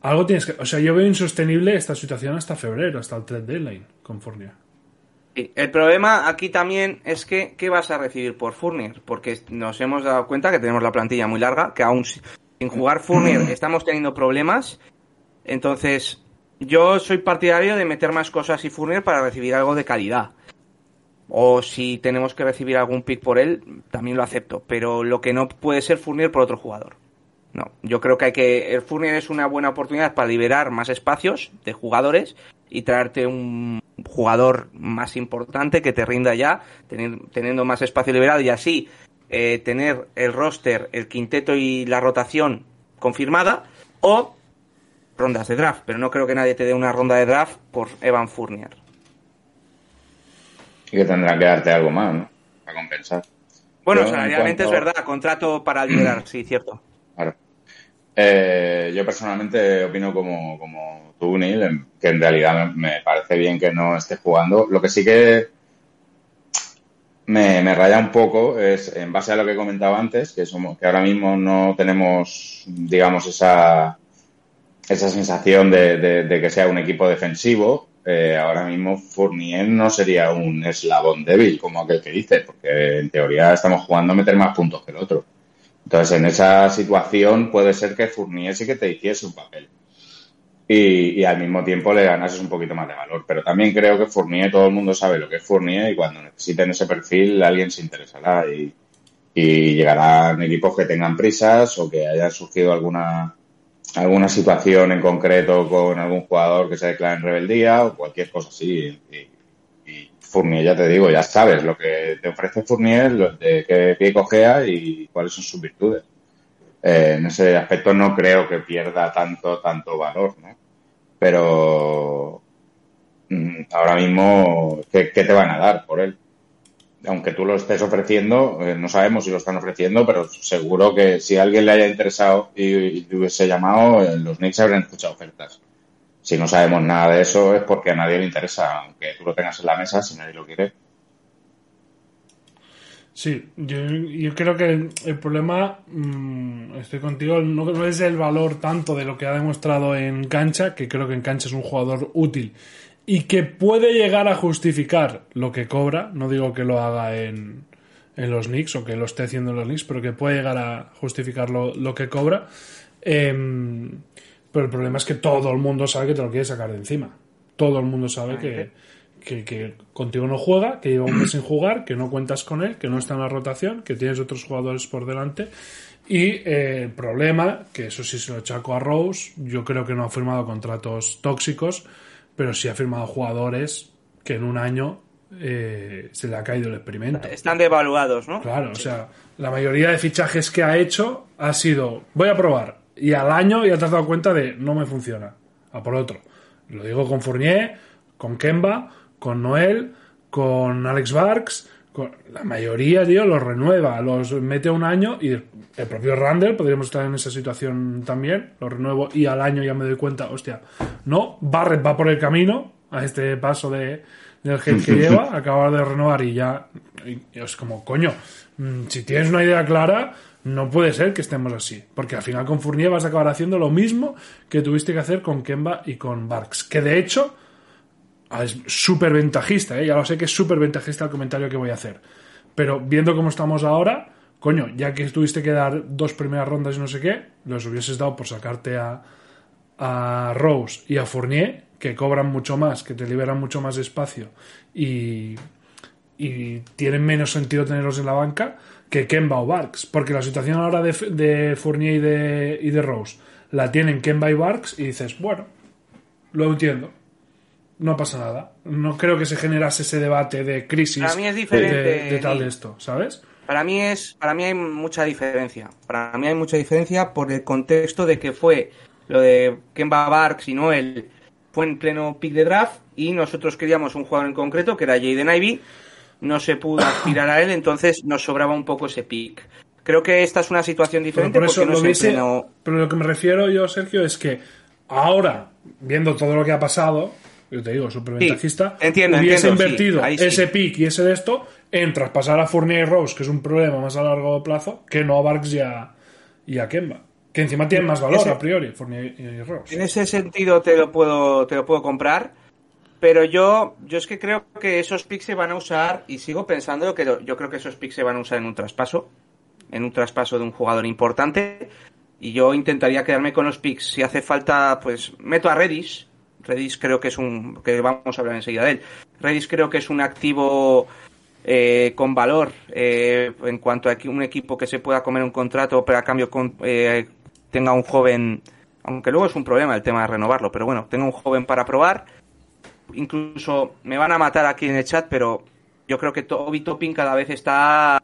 algo tienes que. O sea, yo veo insostenible esta situación hasta febrero, hasta el trade deadline con Fournier. El problema aquí también es que ¿qué vas a recibir por Fournier? Porque nos hemos dado cuenta que tenemos la plantilla muy larga, que aún sin jugar Fournier <clears throat> estamos teniendo problemas. Entonces, yo soy partidario de meter más cosas y Fournier para recibir algo de calidad. O si tenemos que recibir algún pick por él, también lo acepto. Pero lo que no puede ser Fournier por otro jugador. No, yo creo que hay que. El Fournier es una buena oportunidad para liberar más espacios de jugadores y traerte un jugador más importante que te rinda ya, teniendo más espacio liberado y así eh, tener el roster, el quinteto y la rotación confirmada, o rondas de draft, pero no creo que nadie te dé una ronda de draft por Evan Fournier. Y que tendrá que darte algo más, ¿no? Para compensar. Bueno, salarialmente es verdad, contrato para liberar, sí, cierto. <clears throat> Claro. Eh, yo personalmente opino como, como tú, Neil, que en realidad me, parece bien que no esté jugando. Lo que sí que me, me, raya un poco es, en base a lo que comentaba antes, que, somos, que ahora mismo no tenemos, digamos, esa, esa sensación de, que sea un equipo defensivo. Eh, ahora mismo Fournier no sería un eslabón débil, como aquel que dice, porque en teoría estamos jugando a meter más puntos que el otro. Entonces, en esa situación puede ser que Fournier sí que te hiciese un papel. Y, al mismo tiempo le ganases un poquito más de valor. Pero también creo que Fournier, todo el mundo sabe lo que es Fournier y cuando necesiten ese perfil alguien se interesará y, y llegarán equipos que tengan prisas o que haya surgido alguna alguna situación en concreto con algún jugador que se declara en rebeldía o cualquier cosa así. Y, Fournier, ya te digo, ya sabes lo que te ofrece Fournier, de qué pie cogea y cuáles son sus virtudes. Eh, en ese aspecto no creo que pierda tanto, tanto valor, ¿no? Pero mm, ahora mismo, ¿qué, ¿qué, te van a dar por él? Aunque tú lo estés ofreciendo, eh, no sabemos si lo están ofreciendo, pero seguro que si alguien le haya interesado y, te hubiese llamado, eh, los Knicks habrían escuchado ofertas si no sabemos nada de eso es porque a nadie le interesa, aunque tú lo tengas en la mesa, si nadie lo quiere. Sí, yo, creo que el, problema, mm, estoy contigo, no, es el valor tanto de lo que ha demostrado en cancha, que creo que en cancha es un jugador útil y que puede llegar a justificar lo que cobra, no digo que lo haga en, en los Knicks o que lo esté haciendo en los Knicks, pero que puede llegar a justificar lo, lo que cobra. Eh, pero el problema es que todo el mundo sabe que te lo quiere sacar de encima. Todo el mundo sabe que, que, contigo no juega, que lleva un mes sin jugar, que no cuentas con él, que no está en la rotación, que tienes otros jugadores por delante. Y eh, el problema, que eso sí se lo chaco a Rose, yo creo que no ha firmado contratos tóxicos, pero sí ha firmado jugadores que en un año eh, se le ha caído el experimento. Están devaluados, ¿no? Claro, o sea, la mayoría de fichajes que ha hecho ha sido, voy a probar, y al año ya te has dado cuenta de no me funciona. A por otro. Lo digo con Fournier, con Kemba, con Noel, con Alex Barks. La mayoría, tío, los renueva, los mete un año y el propio Randall, podríamos estar en esa situación también, lo renuevo y al año ya me doy cuenta, hostia, no, Barrett va por el camino a este paso de, del hate que <laughs> lleva, acaba de renovar y ya es como, coño, mm, si tienes una idea clara, no puede ser que estemos así, porque al final con Fournier vas a acabar haciendo lo mismo que tuviste que hacer con Kemba y con Barks, que de hecho es súper ventajista, ¿eh? ya lo sé que es súper ventajista el comentario que voy a hacer, pero viendo cómo estamos ahora, coño, ya que tuviste que dar dos primeras rondas y no sé qué, los hubieses dado por sacarte a, a Rose y a Fournier, que cobran mucho más, que te liberan mucho más espacio y, y tienen menos sentido tenerlos en la banca que Kemba o Barks, porque la situación ahora de, de Fournier y de, y de Rose la tienen Kemba y Barks y dices, bueno, lo entiendo, no pasa nada. No creo que se generase ese debate de crisis para mí es diferente, de, tal de esto, ¿sabes? Para mí es, para mí hay mucha diferencia. Para mí hay mucha diferencia por el contexto de que fue lo de Kemba Barks y Noel fue en pleno pick de draft y nosotros queríamos un jugador en concreto que era Jaden Ivy no se pudo aspirar a él, entonces nos sobraba un poco ese pick. Creo que esta es una situación diferente porque no lo Pero lo que me refiero yo, Sergio, es que ahora, viendo todo lo que ha pasado, yo te digo, súper ventajista, hubiese invertido ese pick y ese de esto en traspasar a Fournier y Rose, que es un problema más a largo plazo, que no a Barks y a, y a Kemba. Que encima tienen más valor a priori, Fournier y Rose. En ese sentido te lo puedo, te lo puedo comprar. Pero yo, yo es que creo que esos picks se van a usar, y sigo pensando que yo creo que esos picks se van a usar en un traspaso, en un traspaso de un jugador importante, y yo intentaría quedarme con los picks. Si hace falta, pues meto a Redis. Redis creo que es un, que vamos a hablar enseguida de él. Redis creo que es un activo eh, con valor eh, en cuanto a un equipo que se pueda comer un contrato, pero a cambio con, eh, tenga un joven, aunque luego es un problema el tema de renovarlo, pero bueno, tenga un joven para probar incluso me van a matar aquí en el chat, pero yo creo que Toby Topping cada vez está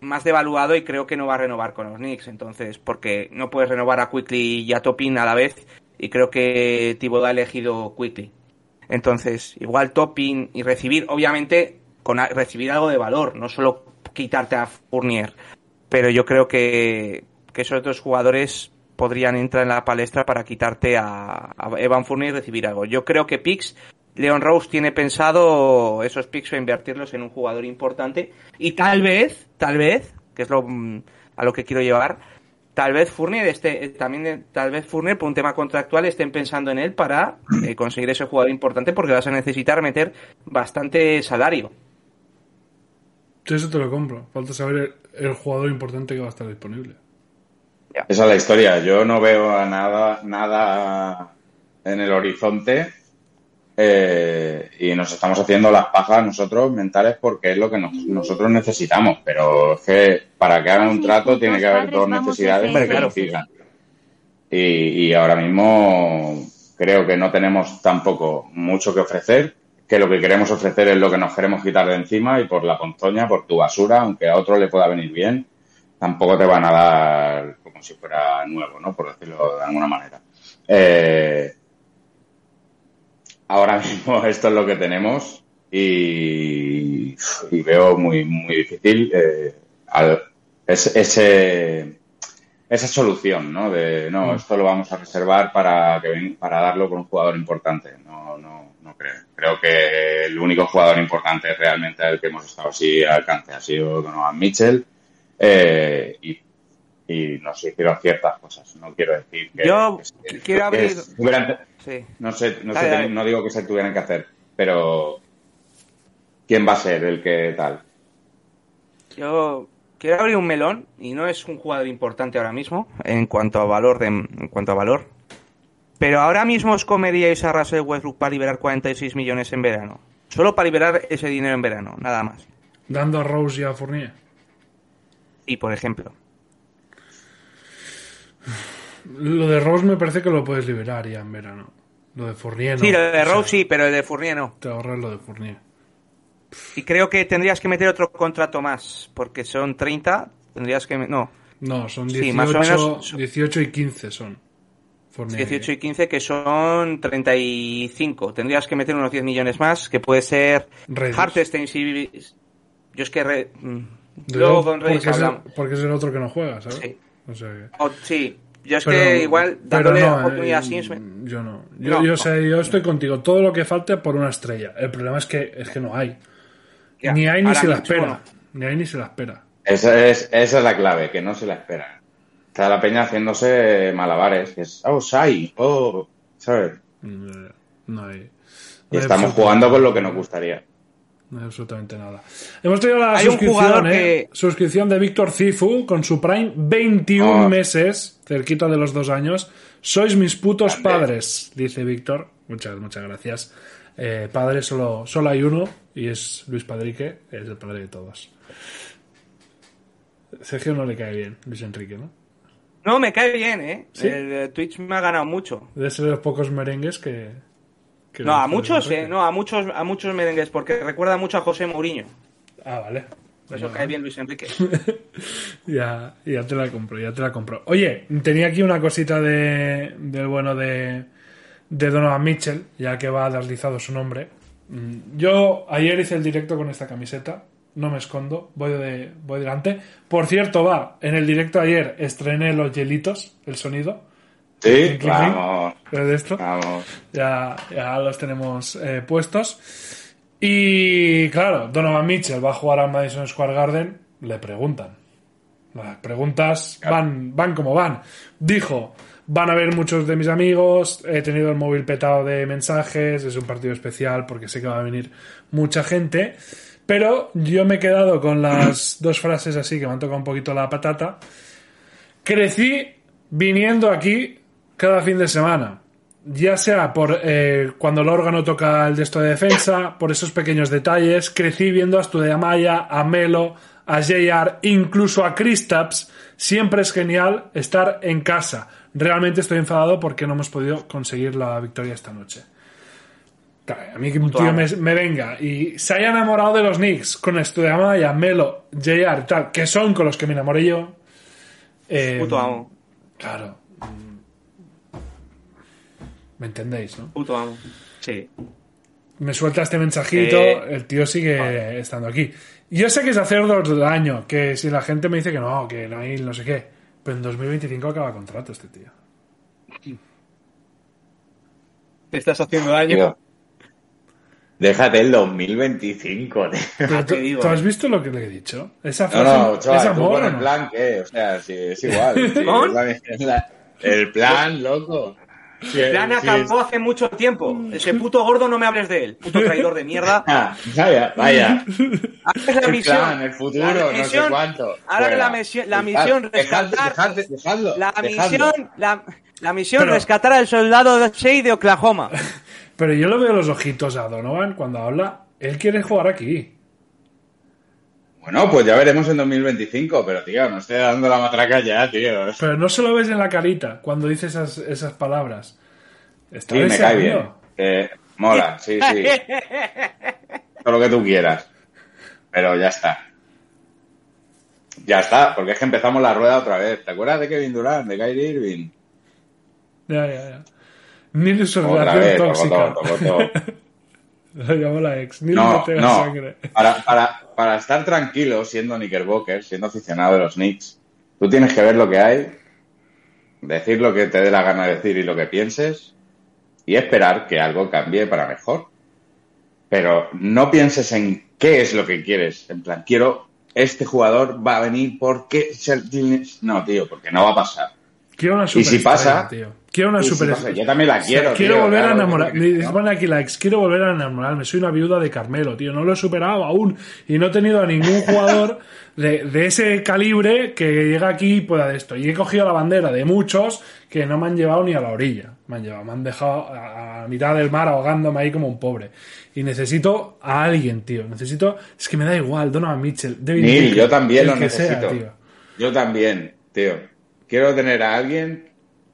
más devaluado y creo que no va a renovar con los Knicks. Entonces, porque no puedes renovar a Quickly y a Topping a la vez y creo que Thibodeau ha elegido Quickly. Entonces, igual Topping y recibir, obviamente, con recibir algo de valor, no solo quitarte a Fournier. Pero yo creo que, que esos dos jugadores podrían entrar en la palestra para quitarte a, Evan Fournier y recibir algo. Yo creo que Pix, Leon Rose tiene pensado esos picks o invertirlos en un jugador importante y tal vez, tal vez, que es lo mm, a lo que quiero llevar, tal vez Fournier esté, también tal vez Fournier por un tema contractual estén pensando en él para eh, conseguir ese jugador importante porque vas a necesitar meter bastante salario. Eso te lo compro. Falta saber el jugador importante que va a estar disponible. Esa es la historia. Yo no veo a nada, nada en el horizonte eh, y nos estamos haciendo las pajas nosotros mentales porque es lo que nosotros necesitamos. Pero es que para que hagan un trato tiene que haber dos necesidades que Y, y ahora mismo creo que no tenemos tampoco mucho que ofrecer, que lo que queremos ofrecer es lo que nos queremos quitar de encima y por la ponzoña, por tu basura, aunque a otro le pueda venir bien, tampoco te van a dar si fuera nuevo, ¿no? Por decirlo de alguna manera. Eh, ahora <laughs> mismo esto es lo que tenemos y, veo muy, muy difícil eh, ese, esa solución, ¿no? De, no, mm. esto lo vamos a reservar para, que, para darlo con un jugador importante. No, no, no creo. Creo que el único jugador importante realmente el que hemos estado así al alcance ha sido Donovan Mitchell. Eh, y y no sé, quiero ciertas cosas. No quiero decir que. Yo quiero abrir. No sé, no, sé no digo que se tuvieran que hacer, pero. ¿Quién va a ser el que tal? Yo quiero abrir un melón y no es un jugador importante ahora mismo en cuanto a valor de, en cuanto a valor. Pero ahora mismo os comeríais a Russell Westbrook para liberar 46 millones en verano. Solo para liberar ese dinero en verano, nada más. Dando a Rose y a Fournier. Y por ejemplo. Lo de Rose me parece que lo puedes liberar ya en verano. Lo de Fournier no. Sí, lo de Rose sí, pero el de Fournier no. Te ahorras lo de Fournier. Y creo que tendrías que meter otro contrato más, porque son 30, tendrías que... No. No, son 18, más o menos, 18 y 15 son. Fournier. 18 y 15 que son 35. Tendrías que meter unos 10 millones más, que puede ser Hartestein si... Yo es que... Mm, luego con porque, es el, porque es el otro que no juega, ¿sabes? Sí. O sea que... sí, yo es que igual dándole no, oportunidad eh, Yo no. Yo, yo, sé, yo estoy contigo. Todo lo que falte por una estrella. El problema es que es que no hay. ni hay ni se la espera. Ni hay ni se la espera. Esa es, esa es la clave, que no se la espera. Está la peña haciéndose malabares. Que es, oh, Sai, oh, ¿sabes? Mm, no hay. y estamos jugando con lo que nos gustaría. Absolutamente nada. Hemos tenido la suscripción, ¿eh? suscripción de Víctor Cifu con su Prime 21 meses, cerquita de los dos años. Sois mis putos padres, dice Víctor. Muchas, muchas gracias. Eh, padre solo, solo hay uno y es Luis Padrique, es el padre de todos. Sergio no le cae bien, Luis Enrique, ¿no? No, me cae bien, ¿eh? El, Twitch me ha ganado mucho. De ser de los pocos merengues que, no, a muchos, eh, no, a muchos, a muchos merengues, porque recuerda mucho a José Mourinho. Ah, vale. Por eso cae bien Luis Enrique. <laughs> ya, ya te la compro, ya te la compro. Oye, tenía aquí una cosita de, del bueno de, de Donovan Mitchell, ya que va deslizado su nombre. Mm, yo ayer hice el directo con esta camiseta, no me escondo, voy, de, voy delante. Por cierto, va, en el directo ayer estrené los hielitos, el sonido. Sí, vamos. De esto. Ya, ya los tenemos eh, puestos. Y claro, Donovan Mitchell va a jugar al Madison Square Garden, le preguntan. Las preguntas van, van como van. Dijo, van a ver muchos de mis amigos, he tenido el móvil petado de mensajes, es un partido especial porque sé que va a venir mucha gente. Pero yo me he quedado con las <clears throat> dos frases así que me han tocado un poquito la patata. Crecí viniendo aquí cada fin de semana. Ya sea por eh, cuando el órgano toca el de defensa, por esos pequeños detalles. Crecí viendo a Studeamaya, a Melo, a JR, incluso a Kristaps. Siempre es genial estar en casa. Realmente estoy enfadado porque no hemos podido conseguir la victoria esta noche. A mí que un tío me, me, venga y se haya enamorado de los Knicks con Studeamaya, Melo, JR y tal, que son con los que me enamoré yo. Eh, Puto amo. Claro. ¿Me entendéis, no? Puto amo. Sí. Me suelta este mensajito, Eh, el tío sigue vale. estando aquí. Yo sé que es hacer dos daño, que si la gente me dice que no, que no hay no sé qué, pero en 2025 acaba contrato este tío. Te estás haciendo daño. Tío, Déjate el 2025, tío. Te ¿tú, digo, tú has eh. visto lo que le he dicho? Esa frase no, chaval, amor. con ¿o el no? plan, ¿qué? O sea, sí, es igual. <laughs> es la- el plan, loco. Sí, Plan sí, acabó hace mucho tiempo. Ese puto gordo no me hables de él. Puto traidor de mierda. <laughs> Ah, vaya, vaya. Ahora es la misión. plan, el futuro, La no sé misión- cuánto. Ahora la misión, la Dejad- misión dejad- rescatar. dejad- dejadlo, la dejadlo. misión, la, la misión Pero- rescatar al soldado de Shea de Oklahoma. <laughs> Pero yo lo veo los ojitos a Donovan cuando habla. Él quiere jugar aquí. Bueno, pues ya veremos en 2025, pero tío, no estoy dando la matraca ya, tío. Pero no se lo ves en la carita cuando dice esas, esas palabras. Está Sí, me cae bien. Eh, mola, sí, sí. <laughs> Todo lo que tú quieras. Pero ya está. Ya está, porque es que empezamos la rueda otra vez. ¿Te acuerdas de Kevin Durant, de Kyrie Irving? Ya, ya, ya. Ni su Otra relación vez, tóxica. tocó todo, tocó todo. <laughs> Lo llamó la ex. Ni No, no. sangre. Para, para, para estar tranquilo siendo Knickerbocker, siendo aficionado de los Knicks, tú tienes que ver lo que hay, decir lo que te dé la gana de decir y lo que pienses, y esperar que algo cambie para mejor. Pero no pienses en qué es lo que quieres. En plan, quiero, este jugador va a venir porque... se- tiene-". No, tío, porque no va a pasar. Quiero una Y si pasa- tío. Quiero una si pasa, yo también la quiero, quiero tío, volver claro, a enamorar. porque- Me ¿no? pone aquí likes. Quiero volver a enamorarme. Soy una viuda de Carmelo, tío. No lo he superado aún. Y no he tenido a ningún jugador <laughs> de, de ese calibre que llega aquí y pueda de esto. Y he cogido la bandera de muchos que no me han llevado ni a la orilla. Me han llevado, me han dejado a, a mitad del mar ahogándome ahí como un pobre. Y necesito a alguien, tío. Necesito. Es que me da igual. Donovan Mitchell. David Neil, yo también lo sea, necesito. tío. Yo también, tío. Quiero tener a alguien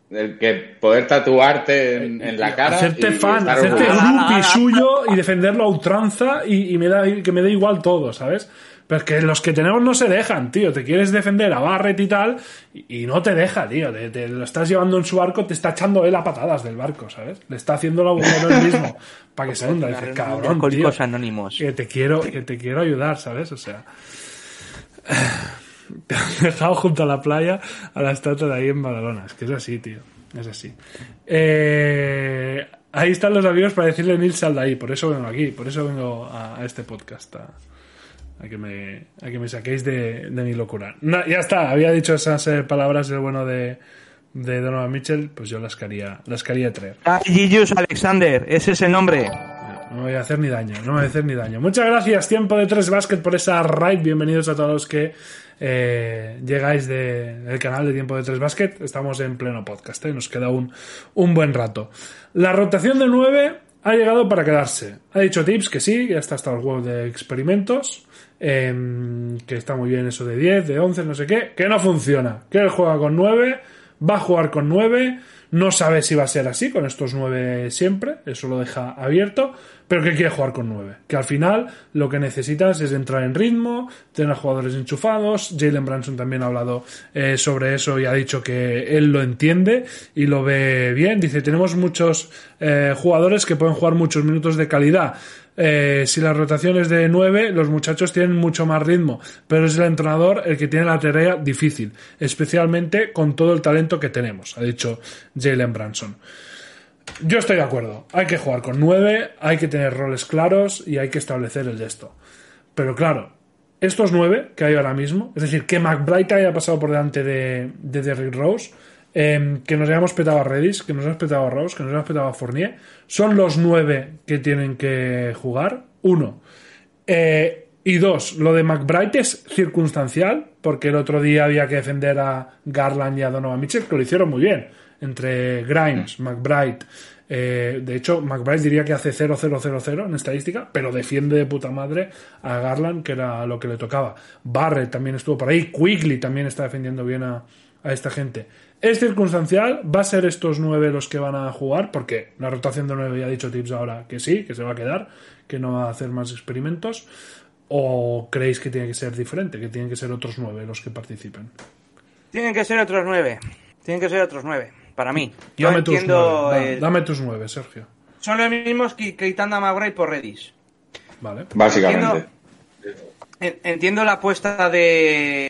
del que poder tatuarte en, en la cara. hacerte y fan, hacerte groupie suyo y defenderlo a ultranza y, y me da, que me da igual todo, ¿sabes? Pero es que los que tenemos no se dejan, tío. Te quieres defender a Barrett y tal y, y no te deja, tío. Te, te lo estás llevando en su barco, te está echando él a patadas del barco, ¿sabes? Le está haciendo el agujero él mismo para que se hunda. Dices, cabrón, tío. Anónimos. Que te quiero, que te quiero ayudar, ¿sabes? O sea. Te han <laughs> dejado junto a la playa a la estatua de ahí en Badalona. Es que es así, tío. Es así. Eh, ahí están los amigos para decirle Nils sal de ahí. Por eso vengo aquí. Por eso vengo a, a este podcast. A, a que me, a que me saquéis de, de mi locura. No, ya está. Había dicho esas eh, palabras del bueno de, de Donovan Mitchell. Pues yo las quería, las quería traer. Gillius Alexander, ese es el nombre. No me voy a hacer ni daño, no me voy a hacer ni daño. Muchas gracias, Tiempo de Tres Basket, por esa raid. Bienvenidos a todos los que eh, llegáis de- del canal de Tiempo de Tres Basket. Estamos en pleno podcast, ¿eh? nos queda un, un buen rato. La rotación de 9 ha llegado para quedarse. Ha dicho Tips que sí, ya está hasta el juego de experimentos. em, que está muy bien eso de 10, de 11, no sé qué. Que no funciona. Que él juega con 9, va a jugar con 9. No sabe si va a ser así, con estos 9 siempre. Eso lo deja abierto pero que quiere jugar con 9. Que al final lo que necesitas es entrar en ritmo, tener jugadores enchufados. Jalen Branson también ha hablado eh, sobre eso y ha dicho que él lo entiende y lo ve bien. Dice, tenemos muchos eh, jugadores que pueden jugar muchos minutos de calidad. Eh, si la rotación es de 9, los muchachos tienen mucho más ritmo, pero es el entrenador el que tiene la tarea difícil, especialmente con todo el talento que tenemos, ha dicho Jalen Branson. Yo estoy de acuerdo. Hay que jugar con nueve, hay que tener roles claros y hay que establecer el de. Pero claro, estos nueve que hay ahora mismo, es decir, que McBride haya pasado por delante de, de Derrick Rose, em, que nos hayamos petado a Redis, que nos hayamos petado a Rose, que nos hayamos petado a Fournier, son los nueve que tienen que jugar. Uno. Eh, y dos, lo de McBride es circunstancial, porque el otro día había que defender a Garland y a Donovan Mitchell, que lo hicieron muy bien. Entre Grimes, McBride, eh, de hecho, McBride diría que hace 0-0-0-0 en estadística, pero defiende de puta madre a Garland, que era lo que le tocaba. Barrett también estuvo por ahí. Quigley también está defendiendo bien a, esta gente. Es circunstancial, va a ser estos nueve los que van a jugar, porque la rotación de nueve ya ha dicho Tips ahora que sí, que se va a quedar, que no va a hacer más experimentos. ¿O creéis que tiene que ser diferente, que tienen que ser otros nueve los que participen? Tienen que ser otros nueve. Tienen que ser otros nueve para mí. Yo dame entiendo. Tus dame tus nueve, Sergio. Son los mismos que quitando a Maguire por Redis. Vale. Básicamente. Entiendo, la apuesta de,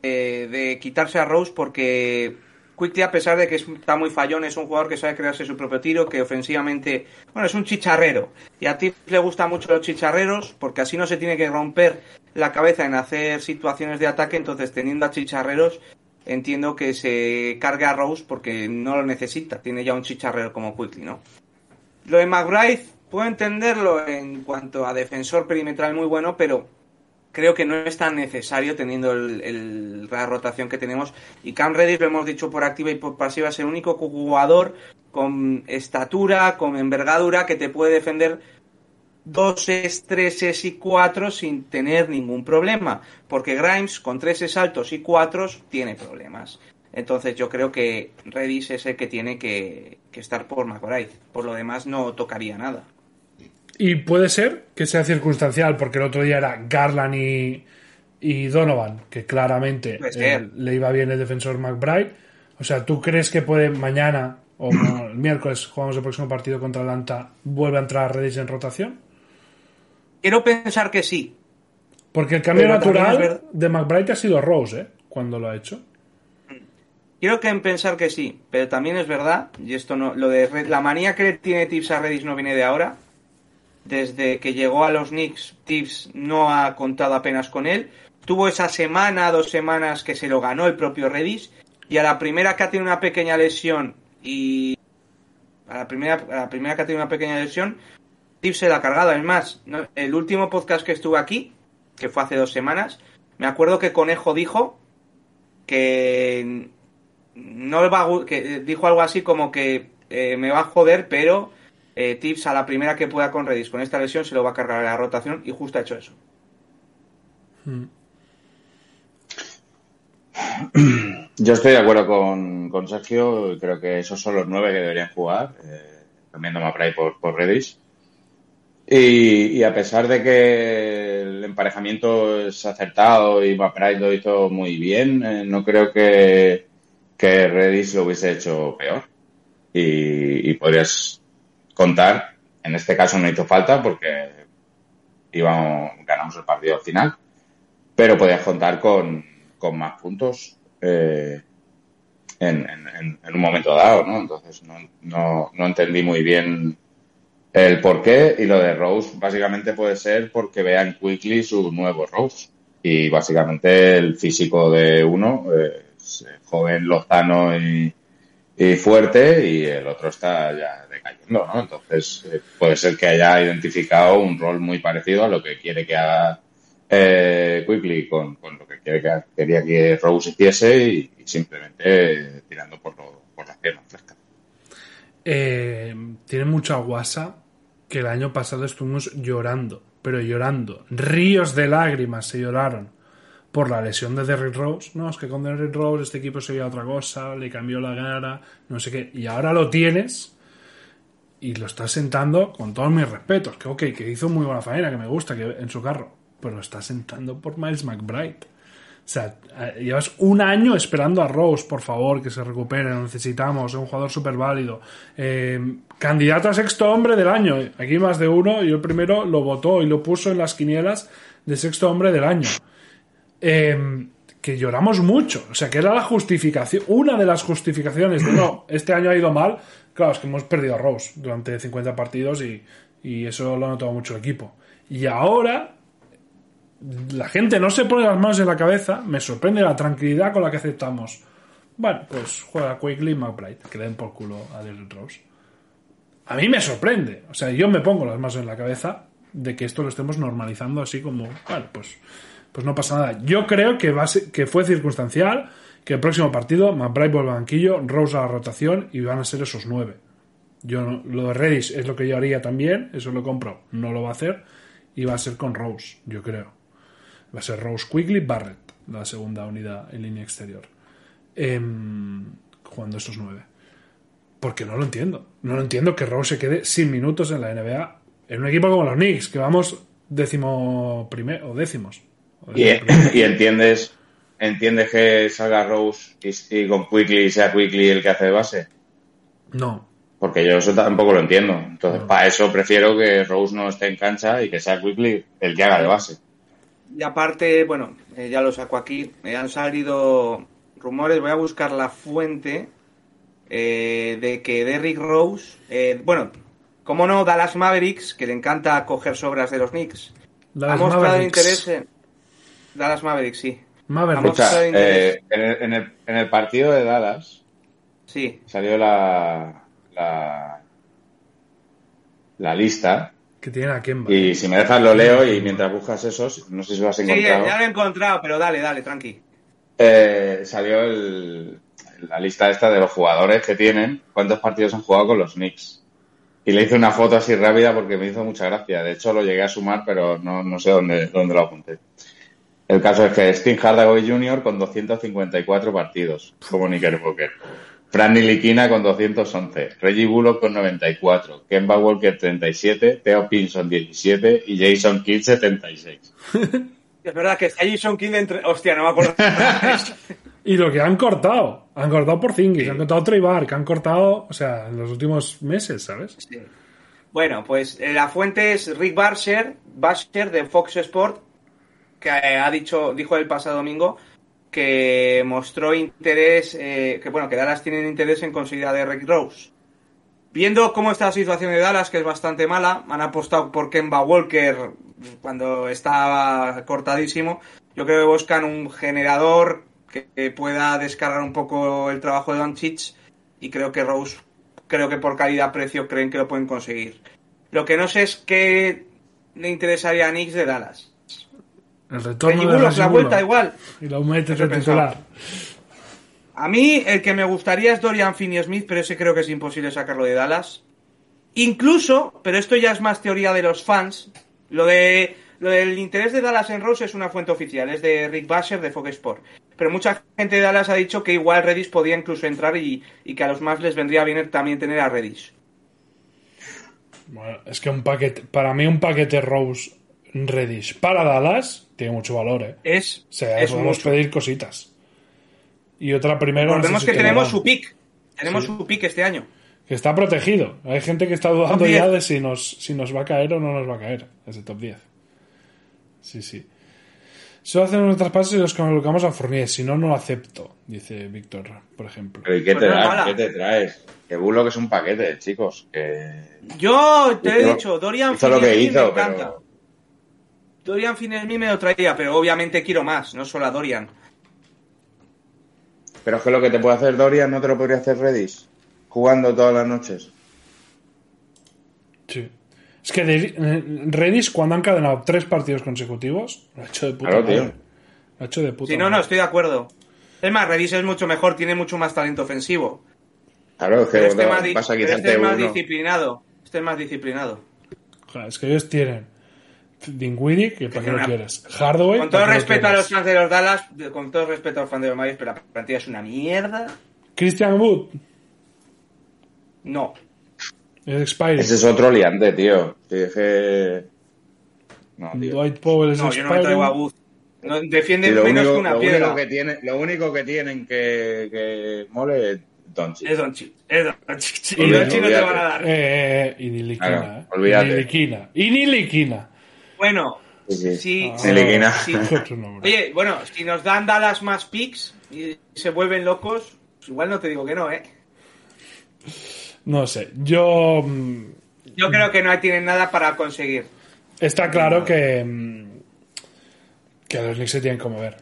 de quitarse a Rose porque Quickly, a pesar de que está muy fallón, es un jugador que sabe crearse su propio tiro, que ofensivamente, bueno, es un chicharrero. Y a ti le gustan mucho los chicharreros, porque así no se tiene que romper la cabeza en hacer situaciones de ataque. Entonces, teniendo a chicharreros, entiendo que se cargue a Rose porque no lo necesita, tiene ya un chicharrero como Quickly, ¿no? Lo de McBride, puedo entenderlo en cuanto a defensor perimetral muy bueno, pero creo que no es tan necesario teniendo el, la rotación que tenemos. Y Cam Reddish, lo hemos dicho por activa y por pasiva, es el único jugador con estatura, con envergadura, que te puede defender doses, treses y cuatro sin tener ningún problema, porque Grimes con treses altos y cuatros tiene problemas. Entonces yo creo que Redis es el que tiene que, estar por McBride. Por lo demás no tocaría nada. Y puede ser que sea circunstancial, porque el otro día era Garland y, Donovan, que claramente eh, le iba bien el defensor McBride. O sea, ¿tú crees que puede mañana o el miércoles jugamos el próximo partido contra Atlanta, vuelve a entrar Redis en rotación? Quiero pensar que sí. Porque el cambio natural de McBride ha sido Rose, ¿eh? Cuando lo ha hecho. Quiero que pensar que sí, pero también es verdad, y esto no, lo de la manía que tiene Tips a Redis no viene de ahora. Desde que llegó a los Knicks, Tips no ha contado apenas con él. Tuvo esa semana, dos semanas que se lo ganó el propio Redis. Y a la primera que ha tenido una pequeña lesión y a la primera, a la primera que ha tenido una pequeña lesión, Tips se la ha cargado. Es más, el último podcast que estuve aquí, que fue hace dos semanas, me acuerdo que Conejo dijo que no va que dijo algo así como que eh, me va a joder, pero eh, Tips a la primera que pueda con Redis con esta lesión se lo va a cargar la rotación y justo ha hecho eso. Hmm. Yo estoy de acuerdo con, con, Sergio, creo que esos son los nueve que deberían jugar, eh, cambiando por, por Redis. Y, a pesar de que el emparejamiento es acertado y McBride lo hizo muy bien, eh, no creo que, que Redis lo hubiese hecho peor. Y, podrías contar, en este caso no hizo falta porque íbamos, ganamos el partido al final, pero podías contar con, con más puntos eh, en, en, un momento dado, ¿no? Entonces no, no, no entendí muy bien el por qué y lo de Rose básicamente puede ser porque vean Quickly su nuevo Rose. Y básicamente el físico de uno es joven, lozano y, fuerte y el otro está ya decayendo, ¿no? Entonces eh, puede ser que haya identificado un rol muy parecido a lo que quiere que haga eh, Quickly con, lo que, quiere que quería que Rose hiciese y, simplemente tirando por, por las piernas frescas. Eh, tiene mucha guasa que el año pasado estuvimos llorando, pero llorando. Ríos de lágrimas se lloraron por la lesión de Derrick Rose. No, es que con Derrick Rose este equipo sería otra cosa, le cambió la cara, no sé qué. Y ahora lo tienes y lo estás sentando con todos mis respetos. Que ok, que hizo muy buena faena, que me gusta que en su carro. Pero lo estás sentando por Miles McBride. O sea, eh, llevas un año esperando a Rose, por favor, que se recupere, lo necesitamos, es un jugador súper válido. Eh, candidato a sexto hombre del año. Aquí más de uno, y el primero lo votó y lo puso en las quinielas de sexto hombre del año. Eh, que lloramos mucho, o sea, que era la justificación, una de las justificaciones de no, <clears throat> este año ha ido mal. Claro, es que hemos perdido a Rose durante 50 partidos y, y eso lo ha notado mucho el equipo. Y ahora la gente no se pone las manos en la cabeza, me sorprende la tranquilidad con la que aceptamos. Bueno, pues juega Quickly y McBride, que le den por culo a Derrick Rose. A mí me sorprende. O sea, yo me pongo las manos en la cabeza de que esto lo estemos normalizando así como, bueno, pues, pues no pasa nada. Yo creo que, va ser- que fue circunstancial, que el próximo partido McBride vuelve al banquillo, Rose a la rotación y van a ser esos nueve. Yo no- lo de Reddish es lo que yo haría también, eso lo compro, no lo va a hacer y va a ser con Rose, yo creo. Va a ser Rose Quigley Barrett, la segunda unidad en línea exterior. Em, jugando esos nueve. Porque no lo entiendo. No lo entiendo que Rose se quede sin minutos en la NBA. En un equipo como los Knicks, que vamos décimo o décimos. O <laughs> Y, entiendes entiendes que salga Rose y, y con Quickly sea Quickly el que hace de base. No. Porque yo eso tampoco lo entiendo. Entonces, para eso prefiero que Rose no esté en cancha y que sea Quickly el que haga de base. Y aparte, bueno, eh, ya lo saco aquí, me han salido rumores, voy a buscar la fuente eh, de que Derrick Rose, eh, bueno, como no, Dallas Mavericks, que le encanta coger sobras de los Knicks, Dallas ha mostrado Mavericks. interés en... Dallas Mavericks, sí. Mavericks. Escucha, eh, en, el, en el- en el partido de Dallas Sí, salió la, la, la lista Que tienen a Kemba. y si me dejas lo leo y mientras buscas esos, no sé si lo has sí ya, encontrado. ya lo he encontrado, pero dale, dale, tranqui. Eh, salió el- la lista esta de los jugadores que tienen, cuántos partidos han jugado con los Knicks. Y le hice una foto así rápida porque me hizo mucha gracia. De hecho, lo llegué a sumar, pero no, no sé dónde, dónde lo apunté. El caso es que Steve Hardaway Jr. con 254 partidos, como Knickerbocker. Fran Ntilikina con 211, Reggie Bullock con 94, Kemba Walker 37, Theo Pinson 17 y Jason Kidd 76. <laughs> Es verdad que está Jason King entre... Hostia, no me acuerdo. <laughs> Y lo que han cortado. Han cortado por Zingis, han cortado Trey Bark, han cortado, o sea, en los últimos meses, ¿sabes? Sí. Bueno, pues eh, la fuente es Rick Barsher, Barsher de Fox Sport, que ha dicho, dijo el pasado domingo que mostró interés, eh, que bueno, que Dallas tiene interés en conseguir a Derrick Rose. Viendo cómo está la situación de Dallas, que es bastante mala, han apostado por Kemba Walker cuando estaba cortadísimo. Yo creo que buscan un generador que, que pueda descargar un poco el trabajo de Doncic y creo que Rose, creo que por calidad-precio creen que lo pueden conseguir. Lo que no sé es qué le interesaría a Knicks de Dallas. El retorno de la vuelta igual. Y lo metes de titular. A mí el que me gustaría es Dorian Finney-Smith, pero ese creo que es imposible sacarlo de Dallas. Incluso, pero esto ya es más teoría de los fans, lo de lo del interés de Dallas en Rose es una fuente oficial, es de Rick Basher de Fox Sport. Pero mucha gente de Dallas ha dicho que igual Reddish podía incluso entrar y, y que a los más les vendría bien también tener a Reddish. Bueno, es que un paquete, para mí un paquete Rose Reddish para Dallas tiene mucho valor, ¿eh? Es, O sea, es podemos mucho. pedir cositas. Y otra primero. no sé Recordemos si que tenemos su pick. Tenemos Sí. su pick este año. Que está protegido. Hay gente que está dudando Top 10. ya de si nos, si nos va a caer o no nos va a caer. Ese top 10. Sí, sí. Solo hacen unos traspasos y los colocamos a Fournier. Si no, no lo acepto. Dice Víctor, por ejemplo. Pero ¿y qué Pues te no es traes? mala. ¿Qué te traes? Que Bullock es un paquete, chicos. Que Yo te he dicho, Dorian hizo lo que hizo, me encanta. Dorian Finney-Smith me lo traía, pero obviamente quiero más, no solo a Dorian. Pero es que lo que te puede hacer Dorian no te lo podría hacer Redis. Jugando todas las noches. Sí. Es que de, eh, Redis, cuando han encadenado tres partidos consecutivos, lo ha hecho de puta Claro, madre. tío. Lo ha hecho de puta Sí, no, no, estoy de acuerdo. Es más, Redis es mucho mejor, tiene mucho más talento ofensivo. Claro, es que Pero este, no, más, di- vas a pero quitarte este es más disciplinado. Este es más disciplinado. Joder, es que ellos tienen Dinwiddie, que para qué lo quieres. Hardaway. Con todo ¿para qué lo respeto a los fans de los Dallas, con todo respeto a los fans de los Mavericks, pero la plantilla es una mierda. Christian Wood. No. Es. Ese es otro liante, tío. Que... No, tío. Dwight Powell es No, yo no me traigo a Booth. No, defiende Sí, lo menos único, que una lo piedra. único que tiene, lo único que tienen que, que mole es Doncic. Es Doncic. Es Doncic. Y Doncic no te olvídate. van a dar. Eh, eh, eh, y Niliquina. Claro, eh. olvídate. Y Niliquina. Y Niliquina. Bueno, Sí, sí. sí. Ah, sí. <laughs> Oye, bueno, si nos dan Dallas más picks y se vuelven locos, pues igual no te digo que no, ¿eh? No sé. Yo. mm, Yo creo que no tienen nada para conseguir. Está claro que. mm, que a los Knicks se tienen que mover.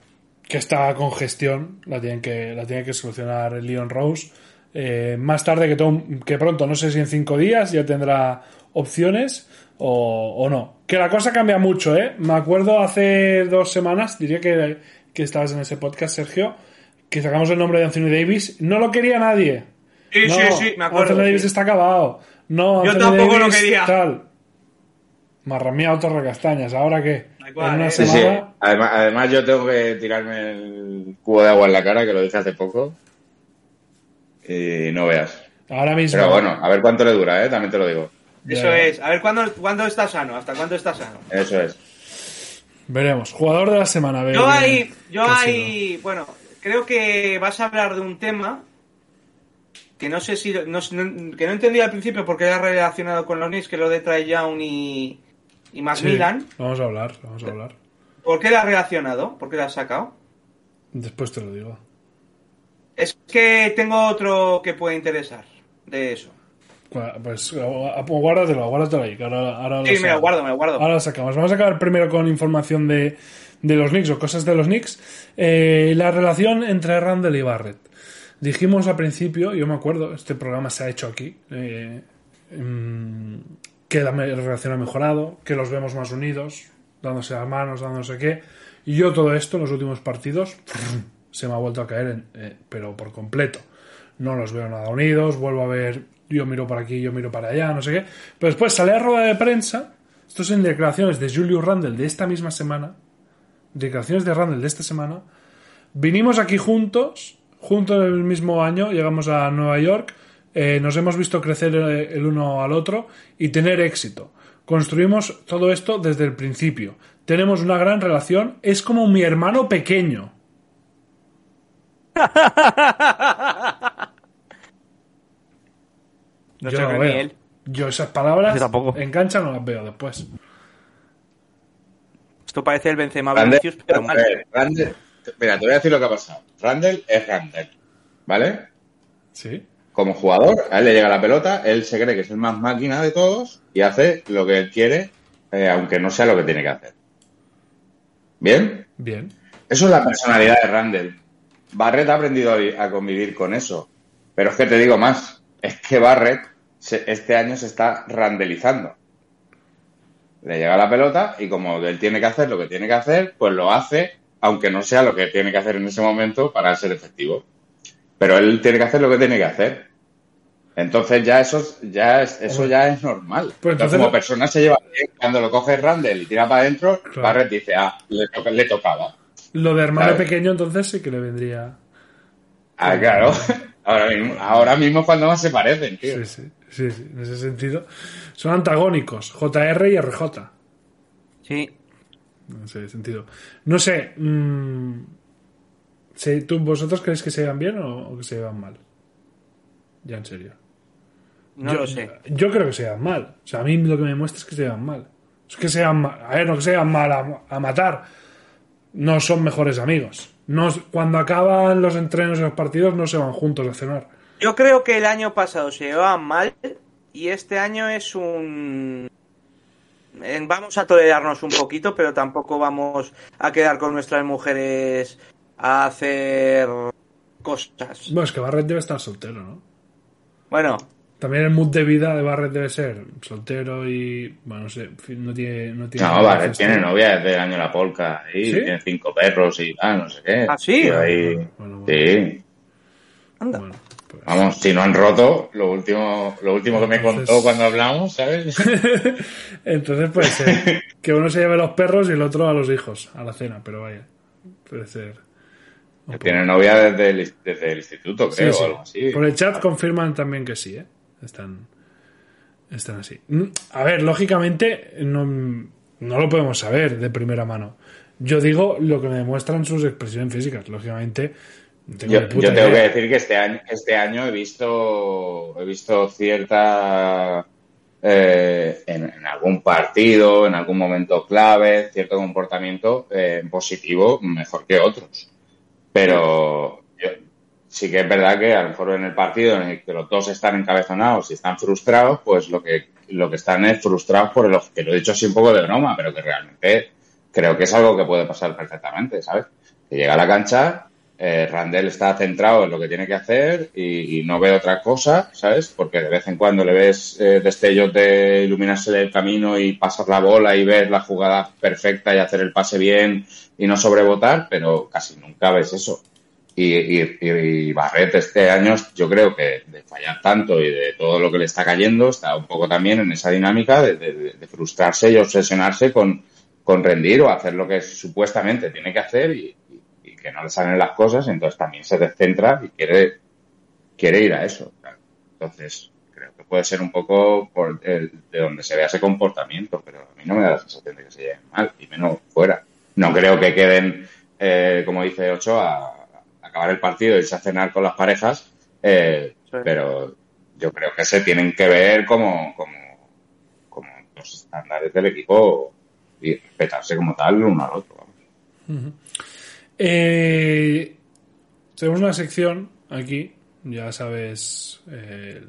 Que esta congestión la tienen que, la tiene que solucionar el Leon Rose. Eh, más tarde que, Tom- que pronto, no sé si en cinco días ya tendrá opciones o, o no. Que la cosa cambia mucho, ¿eh? Me acuerdo hace dos semanas, diría que, que estabas en ese podcast, Sergio, que sacamos el nombre de Anthony Davis. No lo quería nadie. Sí, No, sí, sí, me acuerdo. Anthony Davis sí. está acabado. No, Yo Anthony tampoco lo Davis, quería. Tal. Marrameado torre castañas. ¿Ahora qué? Igual, en una ¿eh? Sí, sí. semana. Además, además yo tengo que tirarme el cubo de agua en la cara, que lo dije hace poco. Y no veas. Ahora mismo. Pero bueno, a ver cuánto le dura, ¿eh? También te lo digo. Eso es. A ver, ¿cuándo, ¿cuándo está sano? ¿Hasta cuándo está sano? Eso es. Veremos. Jugador de la semana. ver, Yo eh, ahí, yo ahí, bueno, creo que vas a hablar de un tema que no sé si, no, no- que no entendí al principio porque era relacionado con los Knicks, que lo de Trae Young y, y. Sí, vamos a hablar, vamos a hablar. ¿Por qué la has relacionado? ¿Por qué la has sacado? Después te lo digo. Es que tengo otro que puede interesar de eso. Pues gu- guárdatelo, guárdatelo ahí. que ahora, ahora Sí, lo me lo guardo, me lo guardo. Ahora lo sacamos. Vamos a acabar primero con información de, de los Knicks o cosas de los Knicks. Eh, la relación entre Randall y Barrett. Dijimos al principio, yo me acuerdo, este programa se ha hecho aquí, eh, mm, que la relación ha mejorado, que los vemos más unidos, dándose las manos, dándose qué. Y yo todo esto en los últimos partidos <laughs> se me ha vuelto a caer, en- eh, pero por completo. No los veo nada unidos, vuelvo a ver, yo miro para aquí, yo miro para allá, no sé qué. Pero después sale a rueda de prensa, esto es en declaraciones de Julius Randle de esta misma semana, declaraciones de Randle de esta semana, vinimos aquí juntos, juntos en el mismo año, llegamos a Nueva York, eh, nos hemos visto crecer eh, el uno al otro y tener éxito. Construimos todo esto desde el principio. Tenemos una gran relación, es como mi hermano pequeño. <laughs> No Yo no veo. él. Yo esas palabras Yo tampoco. en cancha no las veo después. Esto parece el Benzema Randall, Vinicius, pero mal. Randall- Randall- mira, te voy a decir lo que ha pasado. Randall es Randall, ¿vale? ¿Sí? Como jugador, a él le llega la pelota, él se cree que es el más máquina de todos y hace lo que él quiere, eh, aunque no sea lo que tiene que hacer. ¿Bien? Bien. Eso es la personalidad de Randall. Barrett ha aprendido a convivir con eso. Pero es que te digo más. Es que Barrett se- este año se está randelizando. Le llega la pelota y como él tiene que hacer lo que tiene que hacer, pues lo hace, aunque no sea lo que tiene que hacer en ese momento para ser efectivo. Pero él tiene que hacer lo que tiene que hacer. Entonces ya eso, es- ya es, eso ya es normal. Pues Entonces, como persona se lleva bien. Cuando lo coge Randall y tira para adentro, Claro. Barrett dice, ah, le, toca- le tocaba. Lo de hermano pequeño entonces sí que le vendría... Ah, claro. <laughs> Ahora mismo, ahora mismo cuando más se parecen, tío. Sí, sí, sí, sí, en ese sentido. Son antagónicos, JR y RJ. Sí. En ese sentido. No sé, mm, ¿se- ¿tú, ¿vosotros creéis que se llevan bien o, o que se llevan mal? Ya en serio. No yo, lo sé. Yo creo que se llevan mal. O sea, a mí lo que me muestra es que se llevan mal. Es que se llevan mal. A ver, no que se llevan mal a, a matar. No son mejores amigos. No, cuando acaban los entrenos y los partidos no se van juntos a cenar. Yo creo que el año pasado se llevaban mal y este año es un... Vamos a tolerarnos un poquito, pero tampoco vamos a quedar con nuestras mujeres a hacer cosas. Bueno, es que Barrett debe estar soltero, ¿no? Bueno, También el mood de vida de Barrett debe ser soltero y. Bueno, no sé, no tiene. No, tiene No, fiesta. tiene novia desde el año de la polca. Y ¿Sí? tiene cinco perros y tal, no sé qué. ¿Ah, sí? Tío, ahí- Bueno, bueno, Sí. anda. bueno, Vamos, si no han roto, lo último, lo último que me Entonces- contó cuando hablamos, ¿sabes? <laughs> Entonces puede ser que uno se lleve los perros y el otro a los hijos, a la cena, pero vaya. Puede ser. tiene novia desde el, desde el instituto, creo, sí. o algo así. Por el chat confirman también que sí, ¿eh? Están, están así. Mm, A ver, lógicamente no, no lo podemos saber de primera mano. Yo digo lo que me demuestran sus expresiones físicas. Lógicamente, tengo Yo, tengo que decir que este año, este año he visto, he visto cierta eh, en, en algún partido, en algún momento clave, cierto comportamiento eh, positivo mejor que otros. Pero yo- sí que es verdad que a lo mejor en el partido en el que los dos están encabezonados y están frustrados, pues lo que, lo que están es frustrados por el, que lo he dicho así un poco de broma, pero que realmente creo que es algo que puede pasar perfectamente, ¿sabes? Que llega a la cancha, eh, Randall está centrado en lo que tiene que hacer y, no ve otra cosa, ¿sabes? Porque de vez en cuando le ves eh, destellos de iluminarse el camino y pasar la bola y ver la jugada perfecta y hacer el pase bien y no sobrebotar, pero casi nunca ves eso. Y, y, Barret este año yo creo que de fallar tanto y de todo lo que le está cayendo está un poco también en esa dinámica de, frustrarse y obsesionarse con, con rendir o hacer lo que supuestamente tiene que hacer y, que no le salen las cosas, entonces también se descentra y quiere, quiere ir a eso. Entonces, creo que puede ser un poco por de donde se vea ese comportamiento, pero a mí no me da la sensación de que se lleven mal, y menos fuera. No creo que queden, eh, como dice Ocho, a acabar el partido y irse a cenar con las parejas, eh, pero yo creo que se tienen que ver como, como, como los estándares del equipo y respetarse como tal uno al otro. Eh, tenemos una sección aquí, ya sabes, eh,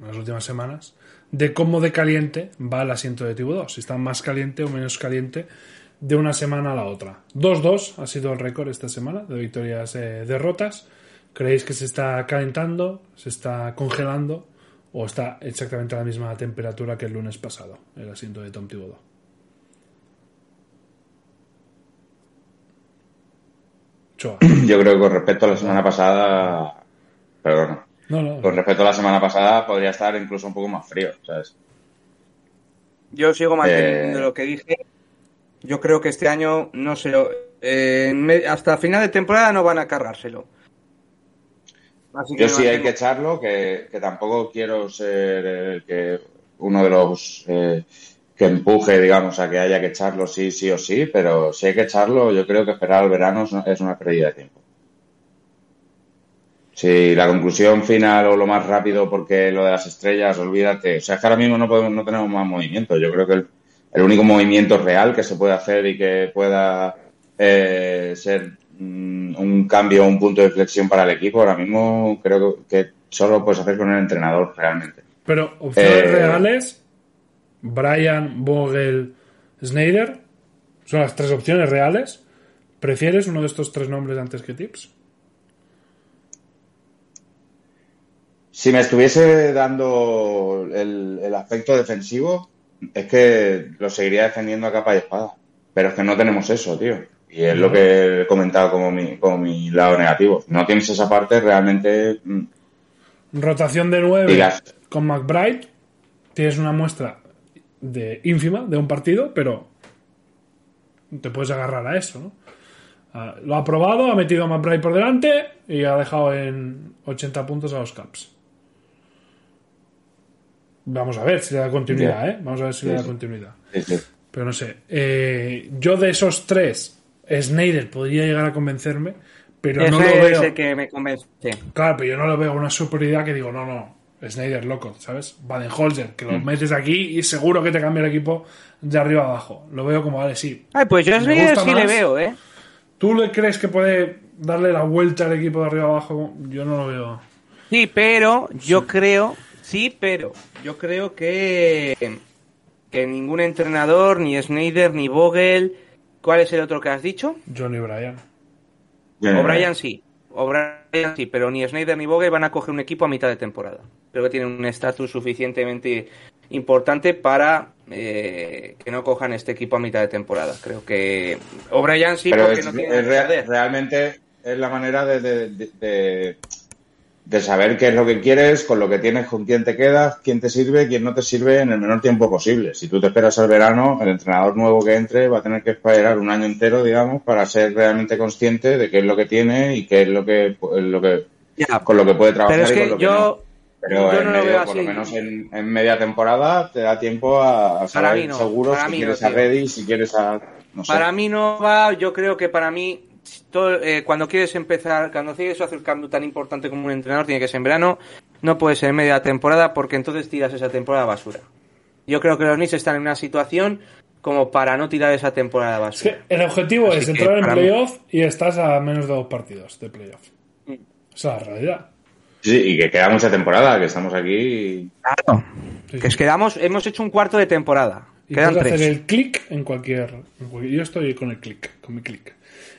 las últimas semanas, de cómo de caliente va el asiento de Tibu 2, si está más caliente o menos caliente de una semana a la otra. 2-2 ha sido el récord esta semana de victorias eh, derrotas. ¿Creéis que se está calentando, se está congelando o está exactamente a la misma temperatura que el lunes pasado el asiento de Tom Thibodeau? <clears throat> Yo creo que con respecto a la semana pasada, perdón, con respecto a la semana pasada podría estar incluso un poco más frío, ¿sabes? Yo sigo manteniendo eh, lo que dije yo creo que este año no lo. Eh, hasta final de temporada no van a cargárselo. Yo sí hay que echarlo, que, tampoco quiero ser el que uno de los eh, que empuje, digamos, a que haya que echarlo sí, sí o sí, pero si hay que echarlo, yo creo que esperar al verano es una pérdida de tiempo. Si la conclusión final o lo más rápido porque lo de las estrellas, olvídate. O sea, es que ahora mismo no, podemos, no tenemos más movimiento. Yo creo que el, el único movimiento real que se puede hacer y que pueda eh, ser mm, un cambio, un punto de flexión para el equipo, ahora mismo creo que solo puedes hacer con el entrenador realmente. Pero opciones eh, reales, Brian, Vogel, Snyder, son las tres opciones reales. ¿Prefieres uno de estos tres nombres antes que Tips? Si me estuviese dando el aspecto defensivo, es que lo seguiría defendiendo a capa y espada. Pero es que no tenemos eso, tío. Y es lo que he comentado como mi, como mi lado negativo. No tienes esa parte realmente. Mm, Rotación de nueve con McBride. Tienes una muestra de ínfima de un partido, pero te puedes agarrar a eso, ¿no? Ah, lo ha probado, ha metido a McBride por delante y ha dejado en 80 puntos a los Caps. Vamos a ver si le da continuidad, ¿eh? Vamos a ver si le da continuidad. Pero no sé. Eh, yo de esos tres, Snyder podría llegar a convencerme, pero no lo veo. Es que me convence. Claro, pero yo no lo veo una superioridad que digo, no, no, Snyder, loco, ¿sabes? Baden-Holzer, que lo mm. metes aquí y seguro que te cambia el equipo de arriba a abajo. Lo veo como, vale, sí. Ay, pues yo a Snyder sí le veo, ¿eh? ¿Tú le crees que puede darle la vuelta al equipo de arriba a abajo? Yo no lo veo. Sí, pero yo creo Sí, pero yo creo que, que ningún entrenador, ni Snyder, ni Vogel. ¿Cuál es el otro que has dicho? Johnny Bryan. O'Brien sí. O'Brien sí, pero ni Snyder ni Vogel van a coger un equipo a mitad de temporada. Creo que tienen un estatus suficientemente importante para eh, que no cojan este equipo a mitad de temporada. Creo que O'Brien sí, pero porque no tiene realmente es la manera de de saber qué es lo que quieres, con lo que tienes, con quién te quedas, quién te sirve, quién no te sirve en el menor tiempo posible. Si tú te esperas al verano, el entrenador nuevo que entre va a tener que esperar un año entero, digamos, para ser realmente consciente de qué es lo que tiene y qué es lo que, lo que con lo que puede trabajar Pero y con lo yo, que Pero en medio, por lo menos en, media temporada te da tiempo a, saber seguro si quieres a Ready, si quieres a... Para mí no va, yo creo que para mí eh, cuando quieres empezar, cuando quieres hacer un cambio tan importante como un entrenador, tiene que ser en verano, no puede ser en media temporada porque entonces tiras esa temporada a basura. Yo creo que los Knicks están en una situación como para no tirar esa temporada a basura. el objetivo es entrar en playoff y estás a menos de dos partidos de playoff. Mm. Esa es la realidad. Sí, y que queda mucha temporada, que estamos aquí. Claro. Que es que hemos hecho un cuarto de temporada. Y Quedan puedes hacer tres. el clic en cualquier, en cualquier- Yo estoy con el clic, con mi clic.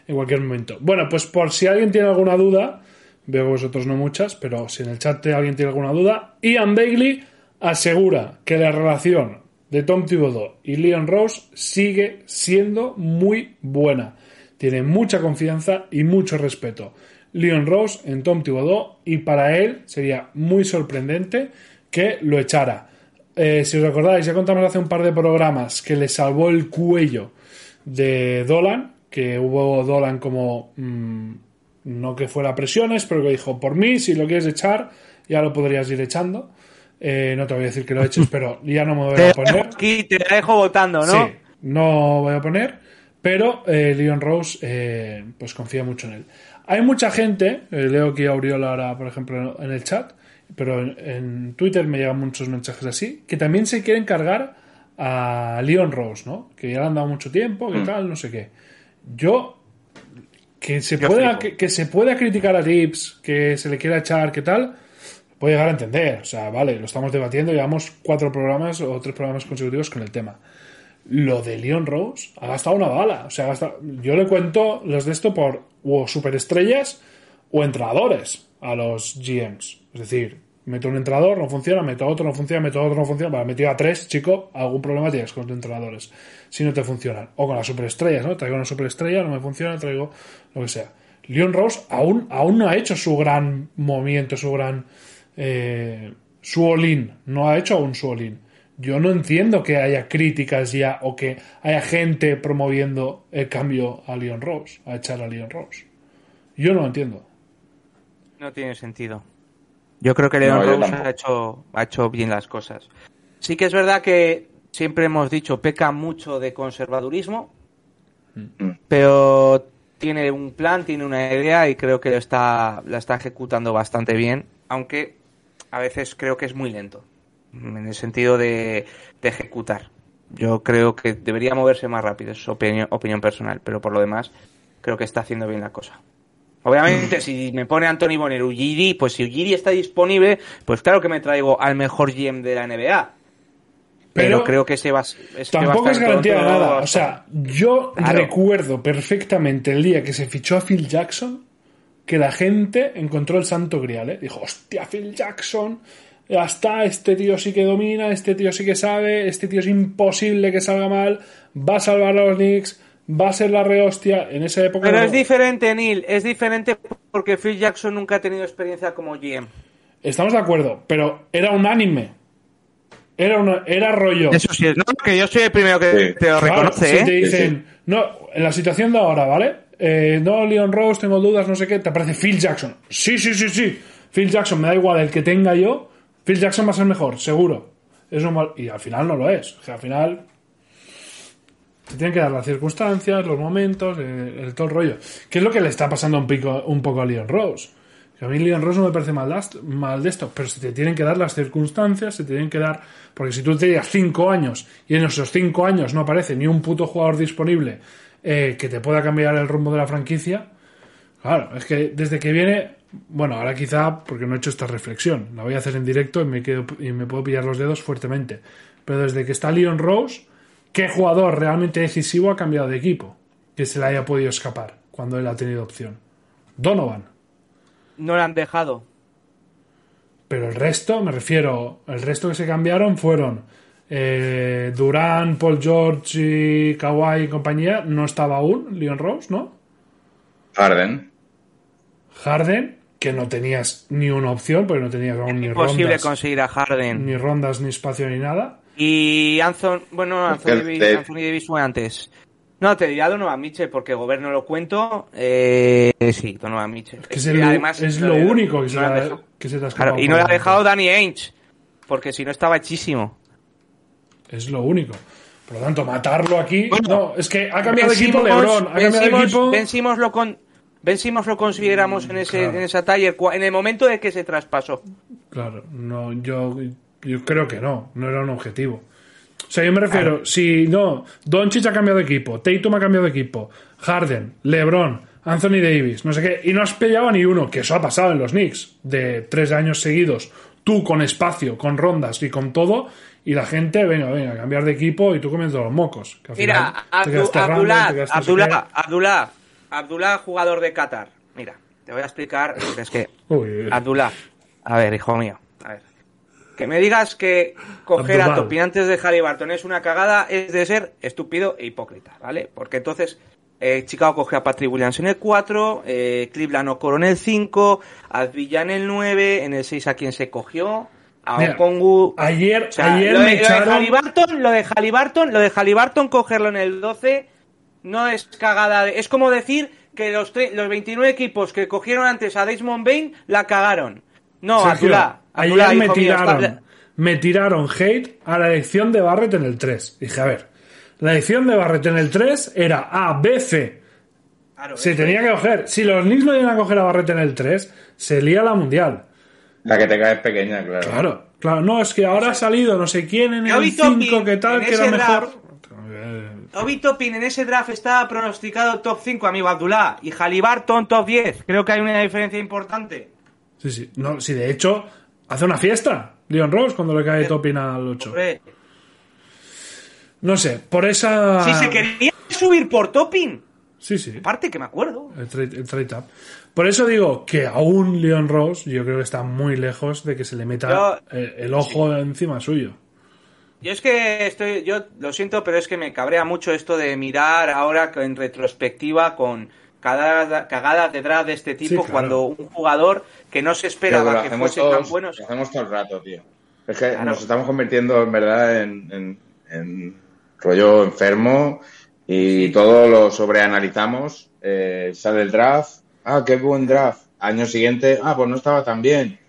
En cualquier momento. Bueno, pues por si alguien tiene alguna duda, veo vosotros no muchas, pero si en el chat alguien tiene alguna duda, Ian Bailey asegura que la relación de Tom Thibodeau y Leon Rose sigue siendo muy buena. Tiene mucha confianza y mucho respeto. Leon Rose en Tom Thibodeau y para él sería muy sorprendente que lo echara. Eh, si os acordáis, ya contamos hace un par de programas que le salvó el cuello de Dolan, que hubo Dolan como mm, no que fuera presiones, pero que dijo, por mí, si lo quieres echar, ya lo podrías ir echando. Eh, no te voy a decir que lo eches, <laughs> pero ya no me voy a poner. aquí, te dejo votando, ¿no? Sí, no voy a poner, pero eh, Leon Rose eh, pues confía mucho en él. Hay mucha gente, eh, leo aquí a Auriola ahora, por ejemplo, en el chat, pero en, en Twitter me llegan muchos mensajes así, que también se quieren cargar a Leon Rose, ¿no? Que ya le han dado mucho tiempo, que tal, no sé qué. Yo, que se, Yo pueda, que, que se pueda criticar a Tips, que se le quiera echar, que tal, puedo llegar a entender. O sea, vale, lo estamos debatiendo, llevamos cuatro programas o tres programas consecutivos con el tema. Lo de Leon Rose ha gastado una bala. O sea, gastado- yo le cuento los de esto por o superestrellas o entrenadores a los GMs. Es decir, meto un entrenador, no funciona, meto otro, no funciona, meto otro, no funciona. Vale, metido a tres, chico, algún problema tienes con tus entrenadores. Si no te funcionan. O con las superestrellas, ¿no? Traigo una superestrella, no me funciona, traigo lo que sea. Leon Rose aún, aún no ha hecho su gran movimiento, su gran. eh, su all-in. No ha hecho aún su all-in. Yo no entiendo que haya críticas ya o que haya gente promoviendo el cambio a Leon Rose, a echar a Leon Rose. Yo no lo entiendo. No tiene sentido. Yo creo que Leon No, Rose ha hecho, ha hecho bien las cosas. Sí que es verdad que siempre hemos dicho peca mucho de conservadurismo, Mm. pero tiene un plan, tiene una idea y creo que lo está, la está ejecutando bastante bien, aunque a veces creo que es muy lento en el sentido de, de ejecutar. Yo creo que debería moverse más rápido, es opinión, opinión personal, pero por lo demás creo que está haciendo bien la cosa. Obviamente, si me pone Anthony Bonner Ujiri, pues si Ujiri está disponible, pues claro que me traigo al mejor GM de la NBA. Pero, Pero creo que ese va, es que va a Tampoco es garantía de nada. O sea, yo Claro. recuerdo perfectamente el día que se fichó a Phil Jackson que la gente encontró el santo grial. ¿eh? Dijo, hostia, Phil Jackson, ya está, este tío sí que domina, este tío sí que sabe, este tío es imposible que salga mal, va a salvar a los Knicks, va a ser la rehostia. En esa época... Pero no- es diferente, Neil, es diferente porque Phil Jackson nunca ha tenido experiencia como GM. Estamos de acuerdo, pero era unánime. Era, una, era rollo. Eso sí, no, que yo soy el primero que Sí. te lo Claro, reconoce, si ¿eh? te dicen, no, en la situación de ahora, ¿vale? Eh, no, Leon Rose, tengo dudas, no sé qué, te aparece Phil Jackson. Sí, sí, sí, sí. Phil Jackson, me da igual el que tenga yo. Phil Jackson va a ser mejor, seguro. Es normal. Y al final no lo es. O sea, al final. Se tienen que dar las circunstancias, los momentos, el, el todo el rollo. ¿Qué es lo que le está pasando un, pico, un poco a Leon Rose? Que a mí Leon Rose no me parece mal, mal de esto, pero se te tienen que dar las circunstancias, se te tienen que dar. Porque si tú te llevas cinco años y en esos cinco años no aparece ni un puto jugador disponible eh, que te pueda cambiar el rumbo de la franquicia, claro, es que desde que viene. Bueno, ahora quizá porque no he hecho esta reflexión, la voy a hacer en directo y me, quedo, y me puedo pillar los dedos fuertemente. Pero desde que está Leon Rose, ¿qué jugador realmente decisivo ha cambiado de equipo? Que se le haya podido escapar cuando él ha tenido opción. Donovan. No le han dejado. Pero el resto, me refiero, el resto que se cambiaron fueron eh, Durán, Paul George y Kawhi y compañía. No estaba aún Leon Rose, ¿no? Harden. Harden, que no tenías ni una opción, porque no tenías aún ni Imposible rondas, conseguir a Harden. ni rondas, ni espacio, ni nada. Y Anthony, bueno, Anthony, Davis, Anthony Davis fue antes. No, te diría Donovan Mitchell porque Gobert no lo cuento. Eh, sí, Donovan Mitchell. Que es, Y el- además, es lo único que se, no le ha- dejado. que se te ha Claro, y no le ha dejado Danny Ainge. Porque si no estaba hechísimo. Es lo único. Por lo tanto, matarlo aquí. Bueno, no, es que ha cambiado de equipo LeBron. Ha cambiado de equipo. Ben Simmons lo con lo consideramos en ese Claro. en esa taller en el momento de que se traspasó. Claro, no, yo, yo creo que no, no era un objetivo. O sea, yo me refiero, si no, Doncic ha cambiado de equipo, Tatum ha cambiado de equipo, Harden, LeBron, Anthony Davis, no sé qué, y no has pillado a ni uno, que eso ha pasado en los Knicks, de tres años seguidos, tú con espacio, con rondas y con todo, y la gente, venga, venga, cambiar de equipo y tú comiendo los mocos. Que al Mira, final Abdullah, Abdullah. Abdullah, Abdullah, jugador de Qatar. Mira, te voy a explicar, es que Abdullah, a ver, hijo mío, a ver. Que me digas que coger a. Topin antes de Halliburton es una cagada es de ser estúpido e hipócrita, ¿vale? Porque entonces eh, Chicago cogió a Patrick Williams en el 4, eh, Cleveland Okoro en el 5, Advilla en el 9, en el 6 a quien se cogió, a Mira, Okongu... Ayer, O sea, ayer lo, de, me lo de echaron. Halliburton, lo de Halliburton, lo de Halliburton cogerlo en el 12 no es cagada. de- es como decir que los, tre- los 29 equipos que cogieron antes a Desmond Bain la cagaron. No, Sergio, Abdullah, Abdullah, ayer me mío, tiraron, está- me tiraron hate a la elección de Barrett en el 3. Dije, a ver, la elección de Barrett en el 3 era A, B, C. Claro, Se tenía que coger. Si los Knicks no iban a coger a Barrett en el 3, se lía la mundial. La que te cae es pequeña, claro. Claro, claro. No, es que ahora ha salido no sé quién en el vi Topping 5 que tal, en que era ese mejor. draft. Obi Toppin en ese draft estaba pronosticado top 5, amigo Abdullah. Y Halliburton top 10. Creo que hay una diferencia importante. Sí, sí. No, sí, de hecho, hace una fiesta. Leon Rose cuando le cae Topin al 8. Hombre, No sé, por esa. Si se quería subir por Toppin. Sí, sí. Aparte que me acuerdo. El trade, el trade up. Por eso digo que aún Leon Rose, yo creo que está muy lejos de que se le meta Yo- el, el ojo encima suyo. Yo es que estoy, yo lo siento, pero es que me cabrea mucho esto de mirar ahora en retrospectiva con cagadas, cagadas de draft de este tipo Sí, claro. cuando un jugador que no se esperaba que hacemos, fuese tan bueno. lo hacemos todo el rato, tío. Es que Claro. nos estamos convirtiendo en verdad en, en- en rollo enfermo y todo lo sobreanalizamos. Eh, sale el draft, ah, qué buen draft. Año siguiente, ah, pues no estaba tan bien.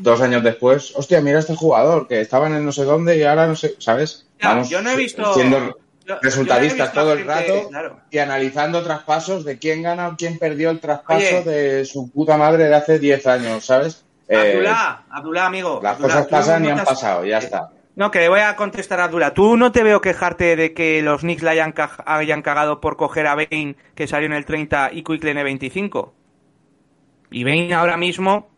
Dos años después, hostia, mira este jugador que estaba en el no sé dónde y ahora no sé, ¿sabes? Yo no he visto- siendo resultadistas todo el rato claro. y analizando traspasos de quién gana o quién perdió el traspaso Oye. de su puta madre de hace 10 años, ¿sabes? Eh, Abdullah, Abdullah, amigo. las cosas pasan y han has- pasado, ya está. No, que le voy a contestar a Abdullah. Tú no te veo quejarte de que los Knicks le hayan, ca- hayan cagado por coger a Bain, que salió en el 30, y Quickly en el 25. Y Bain ahora mismo,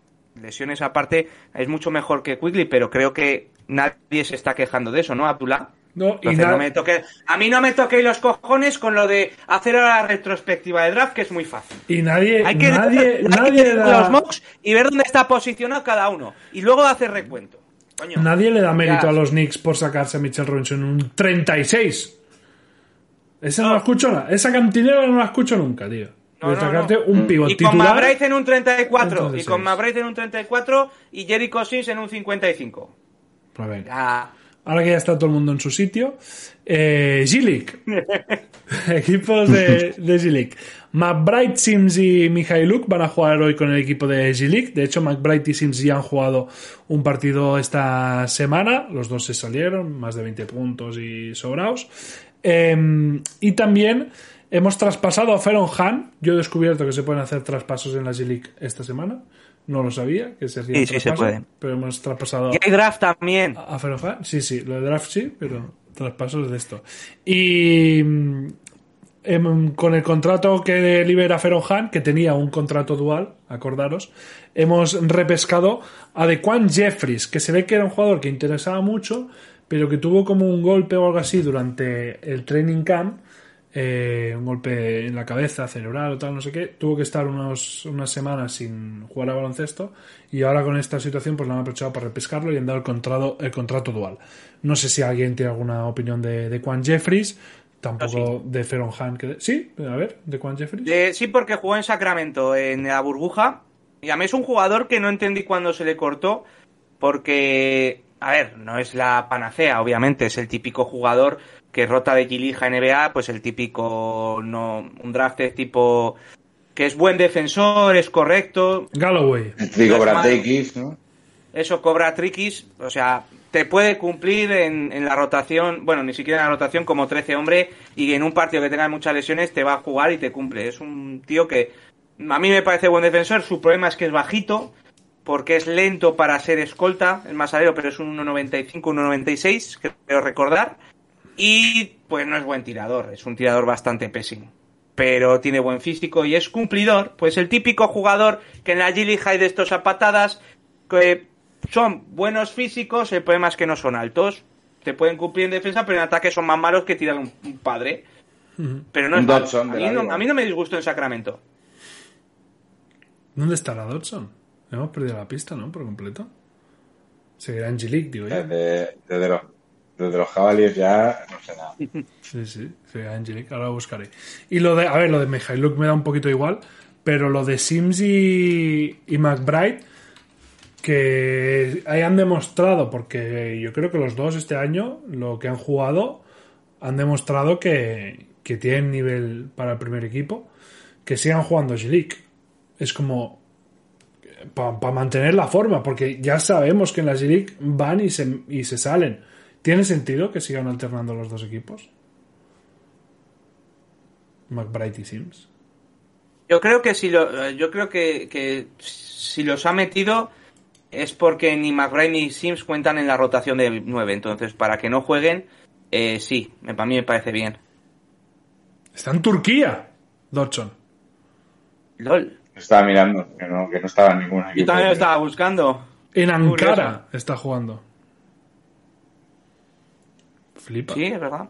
lesiones aparte, es mucho mejor que Quickly, pero creo que nadie se está quejando de eso, ¿no, Abdullah? No, y Entonces, na- no me toque- a mí no me toquéis los cojones con lo de hacer ahora la retrospectiva de draft, que es muy fácil. y nadie, Hay que, nadie, hay nadie, ver da, los mocks y ver dónde está posicionado cada uno. Y luego hacer recuento. Coño. nadie le da mérito Ya. a los Knicks por sacarse a Mitchell Robinson en un 36. Esa no, la escucho nada. Esa cantinera no la escucho nunca, tío. No, de no, sacarte no. un pivot Y con titular. Mabrice en un 34. Y 36. con Mabrice en un 34 y Jericho Sims en un 55. Pues venga. Ya. Ahora que ya está todo el mundo en su sitio. Eh, G-League. <laughs> Equipos de, <laughs> de G-League. McBride, Sims y Mijailuk van a jugar hoy con el equipo de G-League. De hecho, McBride y Sims ya han jugado un partido esta semana. Los dos se salieron, más de 20 puntos y sobraos. Eh, y también hemos traspasado a Feron Han. Yo he descubierto que se pueden hacer traspasos en la G-League esta semana. No lo sabía, que se hacía Sí, sí, se puede. Pero hemos traspasado Y hay draft también. a Ferofan, sí, sí, lo de draft sí, pero traspasos de esto. Y em, con el contrato que libera Ferohan, que tenía un contrato dual, acordaros, hemos repescado a Dequan Jeffries, que se ve que era un jugador que interesaba mucho, pero que tuvo como un golpe o algo así durante el training camp. Eh, un golpe en la cabeza, cerebral o tal, no sé qué, tuvo que estar unos, unas semanas sin jugar a baloncesto y ahora con esta situación pues lo han aprovechado para repescarlo y han dado el contrato, el contrato dual. No sé si alguien tiene alguna opinión de, de Quan Jeffries, tampoco de Feron Han. Que... Sí, a ver, de Quan Jeffries. Eh, sí, porque jugó en Sacramento, en la burbuja. Y a mí es un jugador que no entendí cuándo se le cortó. Porque, a ver, no es la panacea, obviamente. Es el típico jugador que rota de Gilija NBA, pues el típico, no, un draft tipo que es buen defensor, es correcto, Galloway. Digo, malo. Davis, ¿no? eso cobra triquis, o sea, te puede cumplir en, en la rotación, bueno, ni siquiera en la rotación como 13 hombre y en un partido que tenga muchas lesiones te va a jugar y te cumple. Es un tío que a mí me parece buen defensor, su problema es que es bajito, porque es lento para ser escolta, es más alero, pero es un 1.95, 1.96, creo recordar, y pues no es buen tirador, es un tirador bastante pésimo. Pero tiene buen físico y es cumplidor, pues el típico jugador que en la G League hay de estos a patadas, que son buenos físicos, el problema es que no son altos. Te pueden cumplir en defensa, pero en ataque son más malos que tirar un, un padre. Pero no es mal. Dodson a, mí no, a mí no me disgustó en Sacramento. ¿Dónde está la Dodson? Hemos perdido la pista, ¿no? Por completo. Seguirá Angelique, digo yo. Desde, desde los, desde los Cavaliers ya no sé nada. <laughs> Sí, sí, seguirá Angelique. Ahora lo buscaré. Y lo de, a ver, lo de Mijailuk me da un poquito igual, pero lo de Sims y, y McBride, que hayan demostrado, porque yo creo que los dos este año, lo que han jugado, han demostrado que, que tienen nivel para el primer equipo, que sigan jugando G-League. Es como para mantener la forma, porque ya sabemos que en la G-League van y se, y se salen. ¿Tiene sentido que sigan alternando los dos equipos? McBride y Sims. Yo creo que si lo, eh, yo creo que, que si los ha metido es porque ni McBride ni Sims cuentan en la rotación de 9. Entonces, para que no jueguen, eh, sí, para mí me parece bien. Está en Turquía, Dodson. LOL. Estaba mirando, que no, que no estaba en ningún equipo. Yo también lo estaba buscando. En Ankara Curioso. está jugando. Flipa. Sí, es verdad.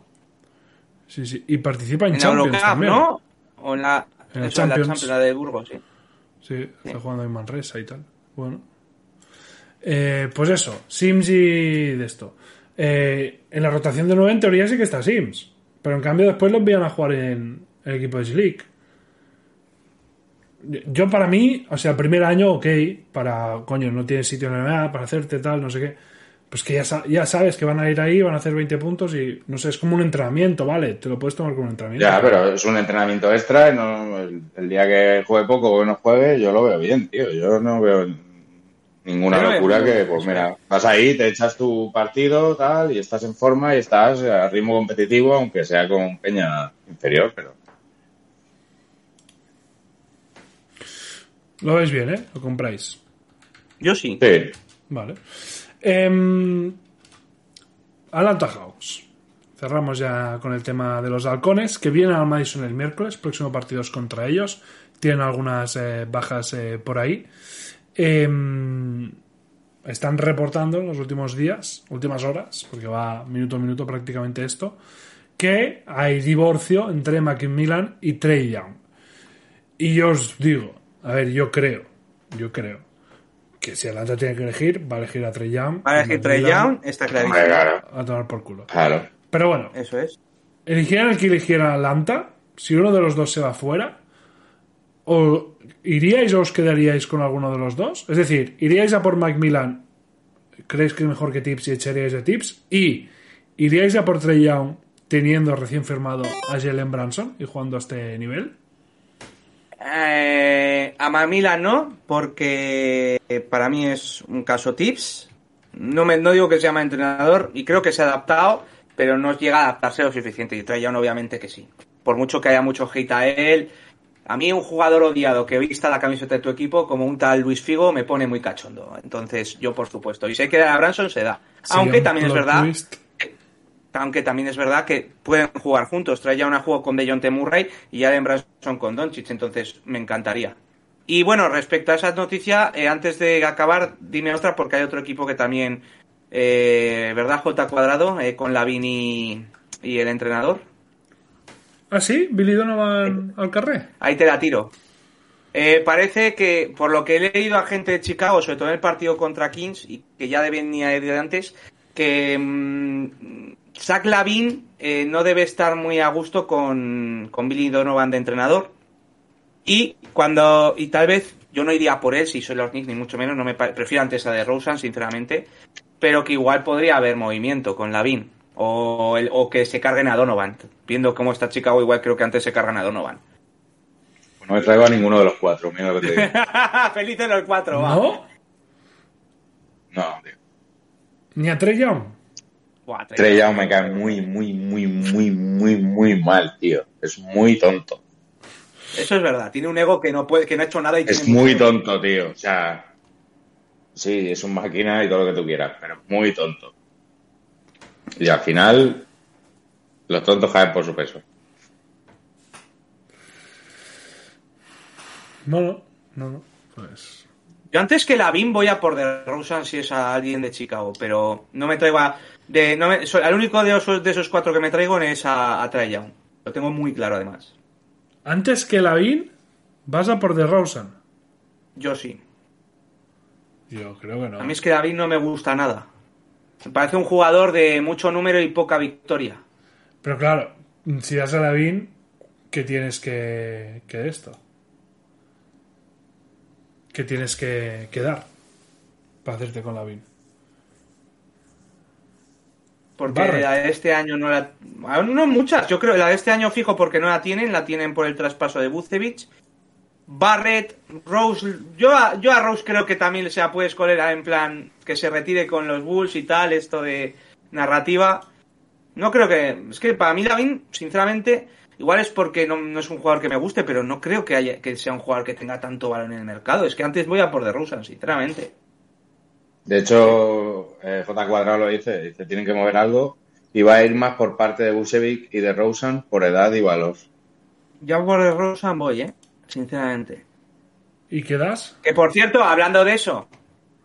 Sí, sí. Y participa en, En la Champions Eurocup, también. ¿no? O en la, En la eso, la Champions. Champions, la de Burgos, sí. Sí, está jugando en Manresa y tal. Bueno. Eh, pues eso, Sims y de esto. Eh, en la rotación de 9 en teoría sí que está Sims. Pero en cambio después lo envían a jugar en el equipo de G-League. Yo para mí, o sea, el primer año, ok, para, coño, no tienes sitio en la NBA, para hacerte tal, no sé qué. Pues que ya, ya sabes que van a ir ahí, van a hacer 20 puntos y, no sé, es como un entrenamiento, ¿vale? Te lo puedes tomar como un entrenamiento. Ya, pero es un entrenamiento extra. y No, el, el día que juegue poco o no juegue, yo lo veo bien, tío. Yo no veo ninguna Pero, locura que, pues mira, vas ahí, te echas tu partido, tal, y estás en forma y estás a ritmo competitivo, aunque sea con peña inferior, pero Lo veis bien, ¿eh? Lo compráis. Yo sí. sí. Vale. Em, Atlanta Hawks. Cerramos ya con el tema de los halcones, que vienen al Madison el miércoles. Próximo partido es contra ellos. Tienen algunas eh, bajas eh, por ahí. Em, están reportando en los últimos días, últimas horas, porque va minuto a minuto prácticamente esto, que hay divorcio entre Macmillan y Trey Young. Y yo os digo, a ver, yo creo, yo creo que si Atlanta tiene que elegir, va a elegir a Trey Young. Para elegir Trey Young, está clarísimo. claro, A tomar por culo. claro. Pero bueno, Eso es. eligieran el que eligieran a Atlanta, si uno de los dos se va fuera, o iríais o os quedaríais con alguno de los dos. Es decir, iríais a por Macmillan, creéis que es mejor que Tips y echaríais a Tips, y iríais a por Trey Young teniendo recién firmado a Jalen Branson y jugando a este nivel. Eh, a Mamila no, porque para mí es un caso tips. No, me, no digo que se llama entrenador y creo que se ha adaptado, pero no llega a adaptarse lo suficiente. Y Young obviamente que sí. Por mucho que haya mucho hate a él, a mí un jugador odiado que vista la camiseta de tu equipo como un tal Luis Figo me pone muy cachondo. Entonces yo por supuesto. Y sé que a Branson se da. Aunque también es verdad twist. Aunque también es verdad que pueden jugar juntos. Trae ya una juego con Dejounte Murray y Allen Branson con Doncic, entonces me encantaría. Y bueno, respecto a esa noticia, eh, antes de acabar, dime otra porque hay otro equipo que también, eh, ¿verdad, J cuadrado? Eh, con Lavin y, y el entrenador. ¿Ah, sí? ¿Billy Donovan al carré? Ahí te la tiro. Eh, parece que, por lo que he leído a gente de Chicago, sobre todo en el partido contra Kings, y que ya venía de antes, que mm, Zach Lavin eh, no debe estar muy a gusto con, con Billy Donovan de entrenador. Y cuando, y tal vez, yo no iría por él si soy los Knicks, ni mucho menos, no me prefiero antes a de Rosen, sinceramente, pero que igual podría haber movimiento con Lavin. O, el- o que se carguen a Donovan. Viendo cómo está Chicago, igual creo que antes se cargan a Donovan. No me traigo a ninguno de los cuatro, mira lo que te digo. <laughs> Feliz en los cuatro, va. ¿No? No, tío. ¿Ni a Trey Young? Buah, Trey Young. Me cae muy, muy, muy, muy, muy, muy mal, tío. Es muy tonto. Eso es verdad. Tiene un ego que no puede, que no ha hecho nada y Es tiene muy mucho- tonto, tío. O sea, sí, es un máquina y todo lo que tú quieras, pero muy tonto. Y al final, los tontos caen por su peso. No, no, no, no. Pues Yo antes que Lavin voy a por DeRozan si es a alguien de Chicago, pero no me traigo a... De, no me, al único de esos, de esos cuatro que me traigo es a, a Trae Young. Lo tengo muy claro además. Antes que Lavin, vas a por DeRozan. Yo sí. Yo creo que no. A mí es que David no me gusta nada. Me parece un jugador de mucho número y poca victoria. Pero claro, si das a Lavin, ¿qué tienes que, que esto? ¿Qué tienes que, que dar para hacerte con Lavin? Porque Barrett. la de este año no la... ah, No muchas, yo creo la de este año fijo porque no la tienen, la tienen por el traspaso de Bucevic. Barrett, Rose, yo a, yo a Rose creo que también se la puede escoger en plan que se retire con los Bulls y tal, esto de narrativa. No creo que... Es que para mí Lavin, sinceramente, igual es porque no, no es un jugador que me guste, pero no creo que, haya, que sea un jugador que tenga tanto valor en el mercado. Es que antes voy a por DeRozan, sinceramente. De hecho, eh, J Cuadrado lo dice, dice, tienen que mover algo y va a ir más por parte de Busevic y de Rosen por edad y valor. Ya por DeRozan voy, ¿eh? Sinceramente. ¿Y qué das? Que por cierto, hablando de eso,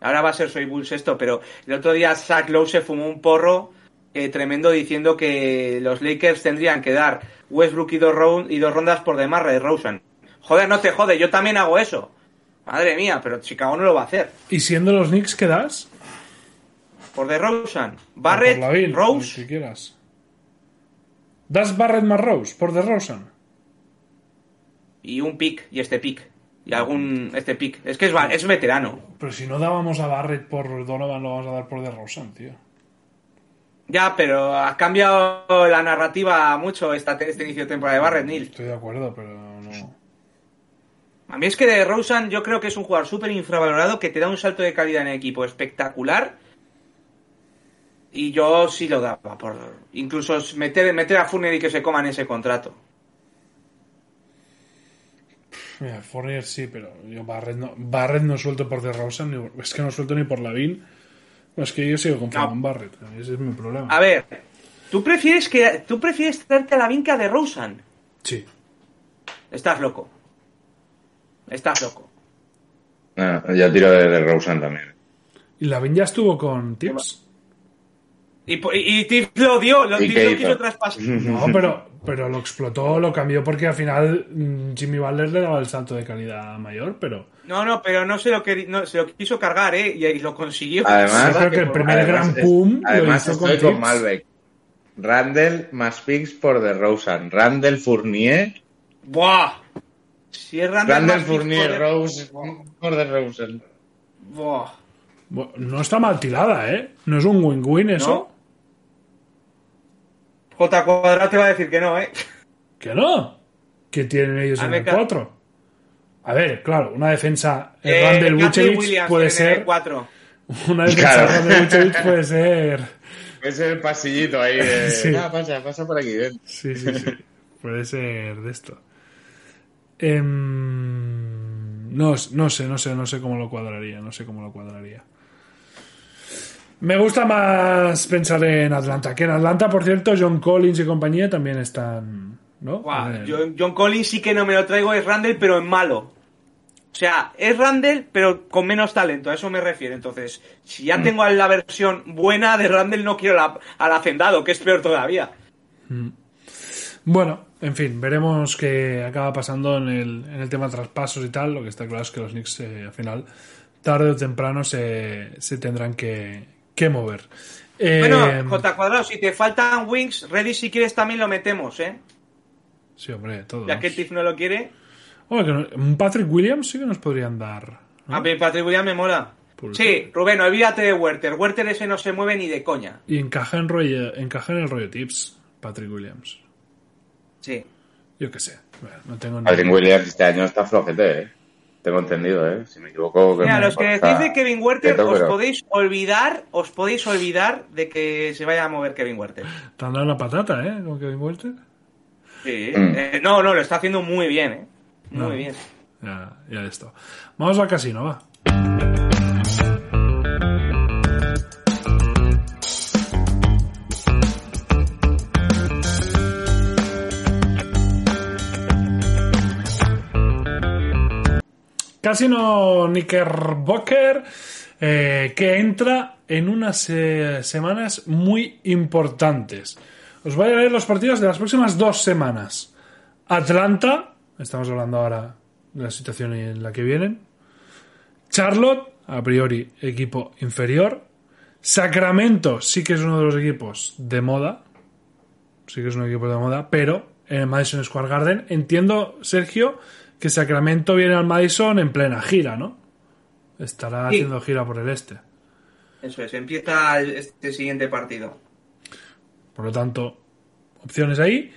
ahora va a ser Soy Bulls esto, pero el otro día Zach Lowe se fumó un porro eh, tremendo diciendo que los Lakers tendrían que dar Westbrook y dos, round- y dos rondas por demás de Rosen. Joder, no te jode, yo también hago eso. Madre mía, pero Chicago no lo va a hacer. ¿Y siendo los Knicks qué das? Por de Rosen. O Barrett, por Rose que quieras. ¿Das Barrett más Rose por DeRozan? y un pick, y este pick. Y algún, este pick. Es que es veterano. Pero si no dábamos a Barrett por Donovan, lo vamos a dar por DeRozan, tío. Ya, pero ha cambiado la narrativa mucho esta, este inicio de temporada de Barrett, Neil. Estoy de acuerdo, pero no. A mí es que de Rosen yo creo que es un jugador súper infravalorado que te da un salto de calidad en el equipo espectacular. Y yo sí lo daba por incluso meter, meter a Fournier y que se coman ese contrato. Mira, Fournier sí, pero yo Barrett no, Barrett no suelto por DeRozan, ni, es que no suelto ni por Lavin. Es que yo sigo confiando No. en Barrett, ese es mi problema. A ver, ¿tú prefieres que tú prefieres traerte a la vinca de Rosen? Sí. Estás loco. Estás loco. Ah, ya tiro de, de Rosen también. ¿Y Lavin ya estuvo con Tips? Y, y, y Tiff lo dio, lo, ¿Y Tiff qué lo quiso traspasar. No, pero, pero lo explotó, lo cambió porque al final mm, Jimmy Butler le daba el salto de calidad mayor, pero No, no, pero no se lo, no, se lo quiso cargar, ¿eh? Y, y lo consiguió. Además- yo creo que el primer gran es- boom lo además hizo con estoy con. Malbec. Randall más picks por de Rosen. Randall Fournier. ¡Buah! Si es Randall, Randall Fournier por- Rose por de Rosen. Buah. No está mal tirada, ¿eh? No es un win-win eso. J cuadrado te va a decir que no, ¿eh? Que no. Que tienen ellos Ah, en el ca- 4. A ver, claro, una defensa Eh, Randall puede ser. 4. Una defensa Claro. de Randall Vucevic puede ser. Es el pasillito ahí de... <laughs> Sí. Ah, pasa, pasa por aquí, ven. Sí, sí, sí. Puede ser de esto. Em, no, no sé, no sé, no sé cómo lo cuadraría. No sé cómo lo cuadraría. Me gusta más pensar en Atlanta. Que en Atlanta, por cierto, John Collins y compañía también están. ¿No? John Collins sí que no me lo traigo, es Randall, pero en malo. O sea, es Randall, pero con menos talento, a eso me refiero. Entonces, si Mm. ya tengo la versión buena de Randall, no quiero la, al hacendado, que es peor todavía. Bueno, en fin, veremos qué acaba pasando en el, en el tema traspasos y tal. Lo que está claro es que los Knicks eh, al final, tarde o temprano, se, se tendrán que, que mover. Eh, Bueno, J cuadrado, si te faltan wings, ready si quieres también lo metemos, ¿eh? Sí, hombre, todos. Ya que Tiff no lo quiere. Bueno, que no- un Patrick Williams sí que nos podrían dar. ¿no? A mí Patrick Williams me mola. Por Sí, Rubén, olvídate de Werther. Werther ese no se mueve ni de coña. Y encaja en, rollo, encaja en el rollo tips, Patrick Williams. Sí. Yo qué sé. Bueno, no tengo ni- Adrian Williams este año está flojete, ¿eh? Tengo entendido, ¿eh? Si me equivoco... que Mira, me los que decís de Kevin Werther, os pero- podéis olvidar, os podéis olvidar de que se vaya a mover Kevin Werther. Te han dado la patata, ¿eh? Con Kevin Walter. Sí. Mm. Eh, no, no, lo está haciendo muy bien, ¿eh? Muy No. bien. Ya, ya esto. Vamos al casino, va. Casino Knickerbocker, eh, que entra en unas eh, semanas muy importantes. Os voy a leer los partidos de las próximas dos semanas. Atlanta, estamos hablando ahora de la situación en la que vienen. Charlotte, a priori, equipo inferior. Sacramento sí que es uno de los equipos de moda. Sí que es un equipo de moda, pero en Madison Square Garden entiendo, Sergio, que Sacramento viene al Madison en plena gira, ¿no? Estará Sí. haciendo gira por el este. Eso es, empieza este siguiente partido. Por lo tanto, opciones ahí.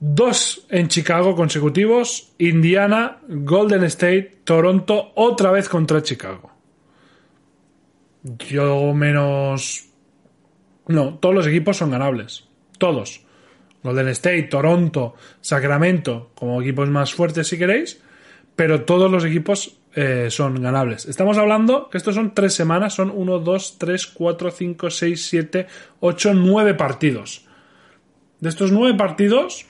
Dos en Chicago consecutivos. Indiana, Golden State, Toronto, otra vez contra Chicago. Yo menos... No, todos los equipos son ganables. Todos. Golden State, Toronto, Sacramento, como equipos más fuertes si queréis. Pero todos los equipos eh, son ganables. Estamos hablando que estos son tres semanas. Son 1, 2, 3, 4, 5, 6, 7, 8, 9 partidos. De estos nueve partidos,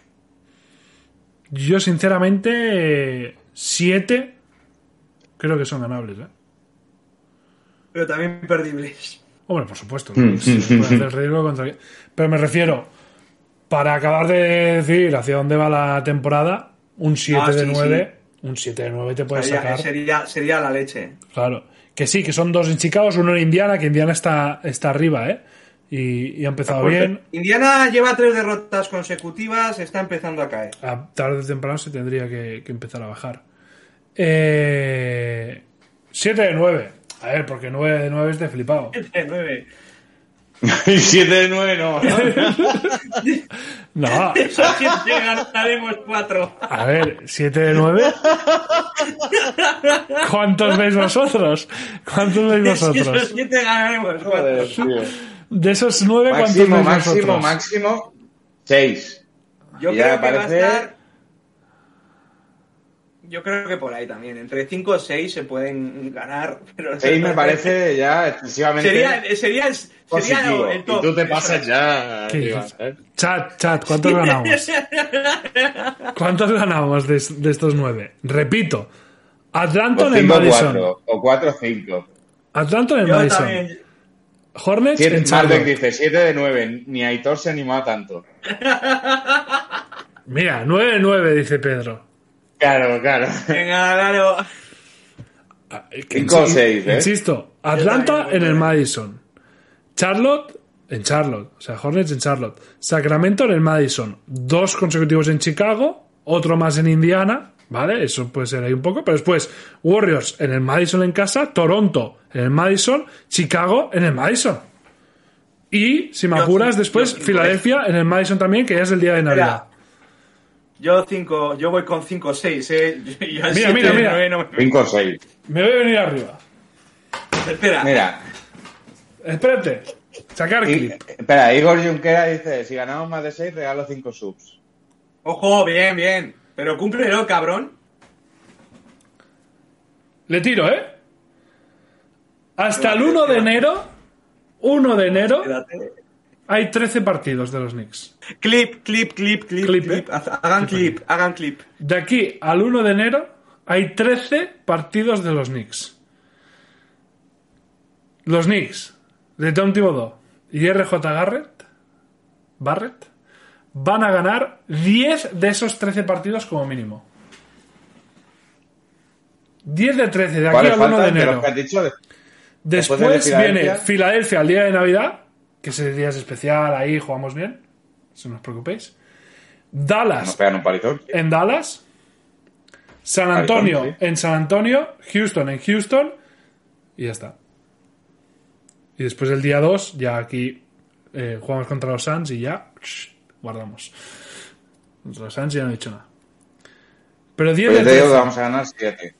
yo sinceramente, siete creo que son ganables. ¿eh? Pero también perdibles. Hombre, por supuesto. <laughs> se puede hacer ridículo contra- Pero me refiero, para acabar de decir hacia dónde va la temporada, un 7 Ah, de sí, 9, un 7 de 9 te puedes Sería, sacar. sería, sería la leche. Claro. Que sí, que son dos en Chicago, uno en Indiana, que Indiana está, está arriba, ¿eh? Y, y ha empezado bien. Indiana lleva tres derrotas consecutivas, está empezando a caer. a tarde o temprano se tendría que, que empezar a bajar. Eh, 7 de 9. A ver, porque 9 de 9 es de flipado. De nueve. <laughs> Y 7 de 9 no. ¿no? No, Siete ganaremos cuatro. a ver, 7 de 9. ¿Cuántos veis vosotros? ¿Cuántos veis Esos vosotros? siete ganaremos Joder, cuatro. tío. De esos 9, ¿cuántos Máximo, veis máximo, vosotros? máximo. 6. Yo Ya creo que parece- va a estar. Yo creo que por ahí también. Entre 5 o 6 se pueden ganar. <laughs> Pero 6 me parece ya excesivamente Sería, sería, el- sería positivo. el top. Y tú te pasas ya. Chat, chat, ¿cuántos ganamos? ¿Cuántos ganamos de, de estos 9? Repito, Atlanta O en el 5 Madison. 4. O 4 5. Atlanta en el Yo Madison. también. Hornets en Charlotte. dice 7 de 9. Ni Aitor se animó tanto. Mira, 9 de 9, dice Pedro. Claro, claro. Venga, claro. Que Cinco o insi- seis, ¿eh? Insisto, Atlanta en el Madison. Charlotte en Charlotte. O sea, Hornets en Charlotte. Sacramento en el Madison. Dos consecutivos en Chicago. Otro más en Indiana. ¿Vale? Eso puede ser ahí un poco. Pero después, Warriors en el Madison en casa. Toronto en el Madison. Chicago en el Madison. Y, si me apuras, después Filadelfia en el Madison también, que ya es el día de Navidad. Yo cinco, yo voy con 5 o 6, eh. <laughs> Mira, siete, mira, mira. nueve no me- 5 o 6. Me voy a venir arriba. Espera. Mira. Espérate. Sacar y- clip. espera, Igor Junquera dice: si ganamos más de 6, regalo 5 subs. Ojo, bien, bien. Pero cúmplelo, cabrón. Le tiro, ¿eh? Hasta el 1 de enero, 1 de enero, Espérate. Hay 13 partidos de los Knicks. Clip, clip, clip, clip, Clip, clip. ¿eh? Hagan clip, hagan clip. De aquí al 1 de enero, hay 13 partidos de los Knicks. Los Knicks, de Tom Thibodeau y RJ Garrett, Barrett, van a ganar 10 de esos 13 partidos como mínimo. 10 de 13, de aquí ¿Cuáles al 1 de de enero. dicho? Después, Después de viene Filadelfia. Filadelfia al día de Navidad, que ese día es especial, ahí jugamos bien, si no os preocupéis. Dallas Nos pegan un en Dallas, San Antonio sí. en San Antonio, Houston en Houston y ya está. Y después el día 2 ya aquí eh, jugamos contra los Suns y ya shh, guardamos. Contra los Suns ya no he dicho nada. Pero 10 Pues de digo que 13. vamos a ganar 7.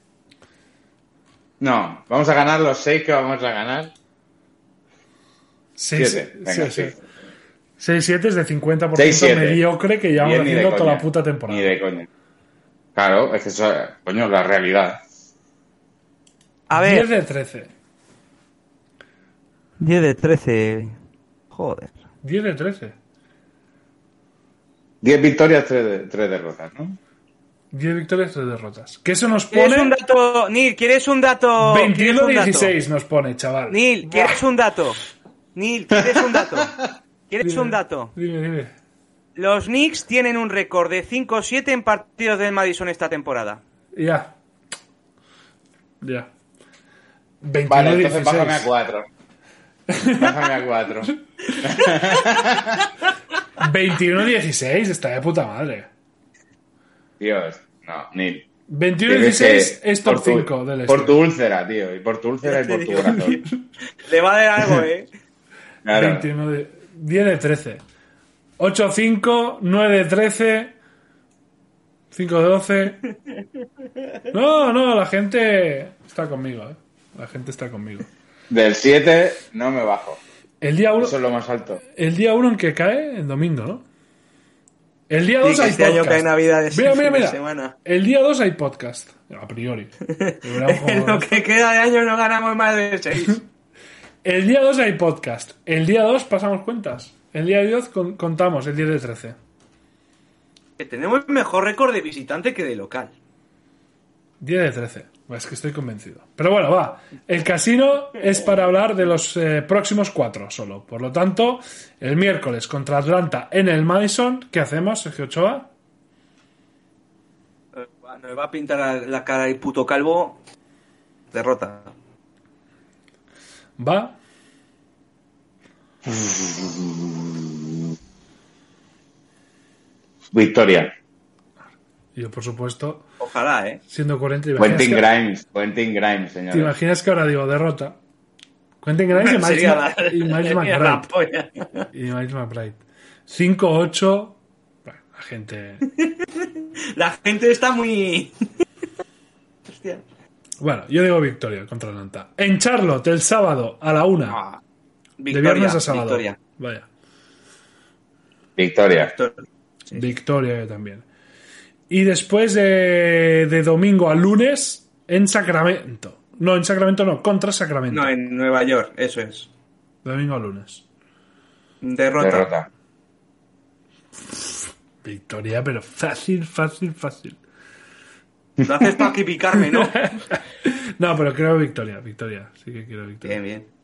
No, vamos a ganar los 6 que vamos a ganar. Sí, sí, 7. Venga, sí, sí. sí. 6-7 es de 50% 6-7. mediocre que llevamos de haciendo toda coña. la puta temporada. Ni de coña. Claro, es que eso, coño, la realidad. A 10 ver, de 13. 10 de 13. Joder. 10 de 13. 10 victorias, 3, derrotas, ¿no? 10 victorias, 3 derrotas. Que eso nos ¿Quieres pone un dato, Neil? ¿Quieres un dato? ¿Quieres un dato? 21-16 nos pone, chaval. Neil, ¿quieres un dato? Neil, ¿quieres un dato? ¿Quieres Dime, un dato? Dime, dime. Los Knicks tienen un récord de 5-7 en partidos del Madison esta temporada. Ya. Ya. 21-16. Vale, entonces bájame a 4. Bájame a 4. 21-16, <laughs> está de puta madre. Dios, no, ni. 21-16 es top por tu- 5 del Por este. tu úlcera, tío. Y por tu úlcera y por tu corazón. <laughs> Le va a dar algo, ¿eh? Claro. 21 de, 10 de 13. 8 5, 9 de 13, 5 de 12. No, no, la gente está conmigo, ¿eh? La gente está conmigo. Del 7 no me bajo. El día 1 Eso es lo más alto. el día uno en que cae el domingo, ¿no? El día 2 que hay este año podcast. cae Navidades Mira, el mira, de mira. semana. El día 2 hay podcast. A priori. <laughs> En lo que queda de año no ganamos más de 6. <laughs> El día 2 hay podcast. El día 2 pasamos cuentas. El día 2 con- contamos el 10 de 13. Que tenemos mejor récord de visitante que de local. 10 de 13. Pues es que estoy convencido. Pero bueno, va. El casino es para hablar de los eh, próximos cuatro solo. Por lo tanto, el miércoles contra Atlanta en el Madison. ¿Qué hacemos, Sergio Ochoa? Eh, Nos va a pintar la- la cara el puto calvo. Derrota. Va. <laughs> Victoria. Yo, por supuesto, Ojalá, ¿eh? siendo coherente. ¿te Quentin que- Grimes. Quentin Grimes, ¿Te señores. imaginas que ahora digo derrota? Quentin Grimes y <laughs> Miles, la- y <laughs> McBride. Y Miles McBride. 5-8. Bueno, la gente. La gente está muy... Hostia. Bueno, yo digo victoria contra Atlanta. En Charlotte, el sábado a la una. Ah, de victoria, viernes a sábado. Victoria. Vaya. Victoria. Victoria. También. Y después de, de domingo a lunes en Sacramento. No, en Sacramento no, contra Sacramento. No, en Nueva York, eso es. Domingo a lunes. Derrota. Derrota. Victoria, pero fácil, fácil, fácil. Lo haces para picarme, ¿no? <laughs> No, pero creo victoria, victoria. Sí que quiero victoria. bien, bien.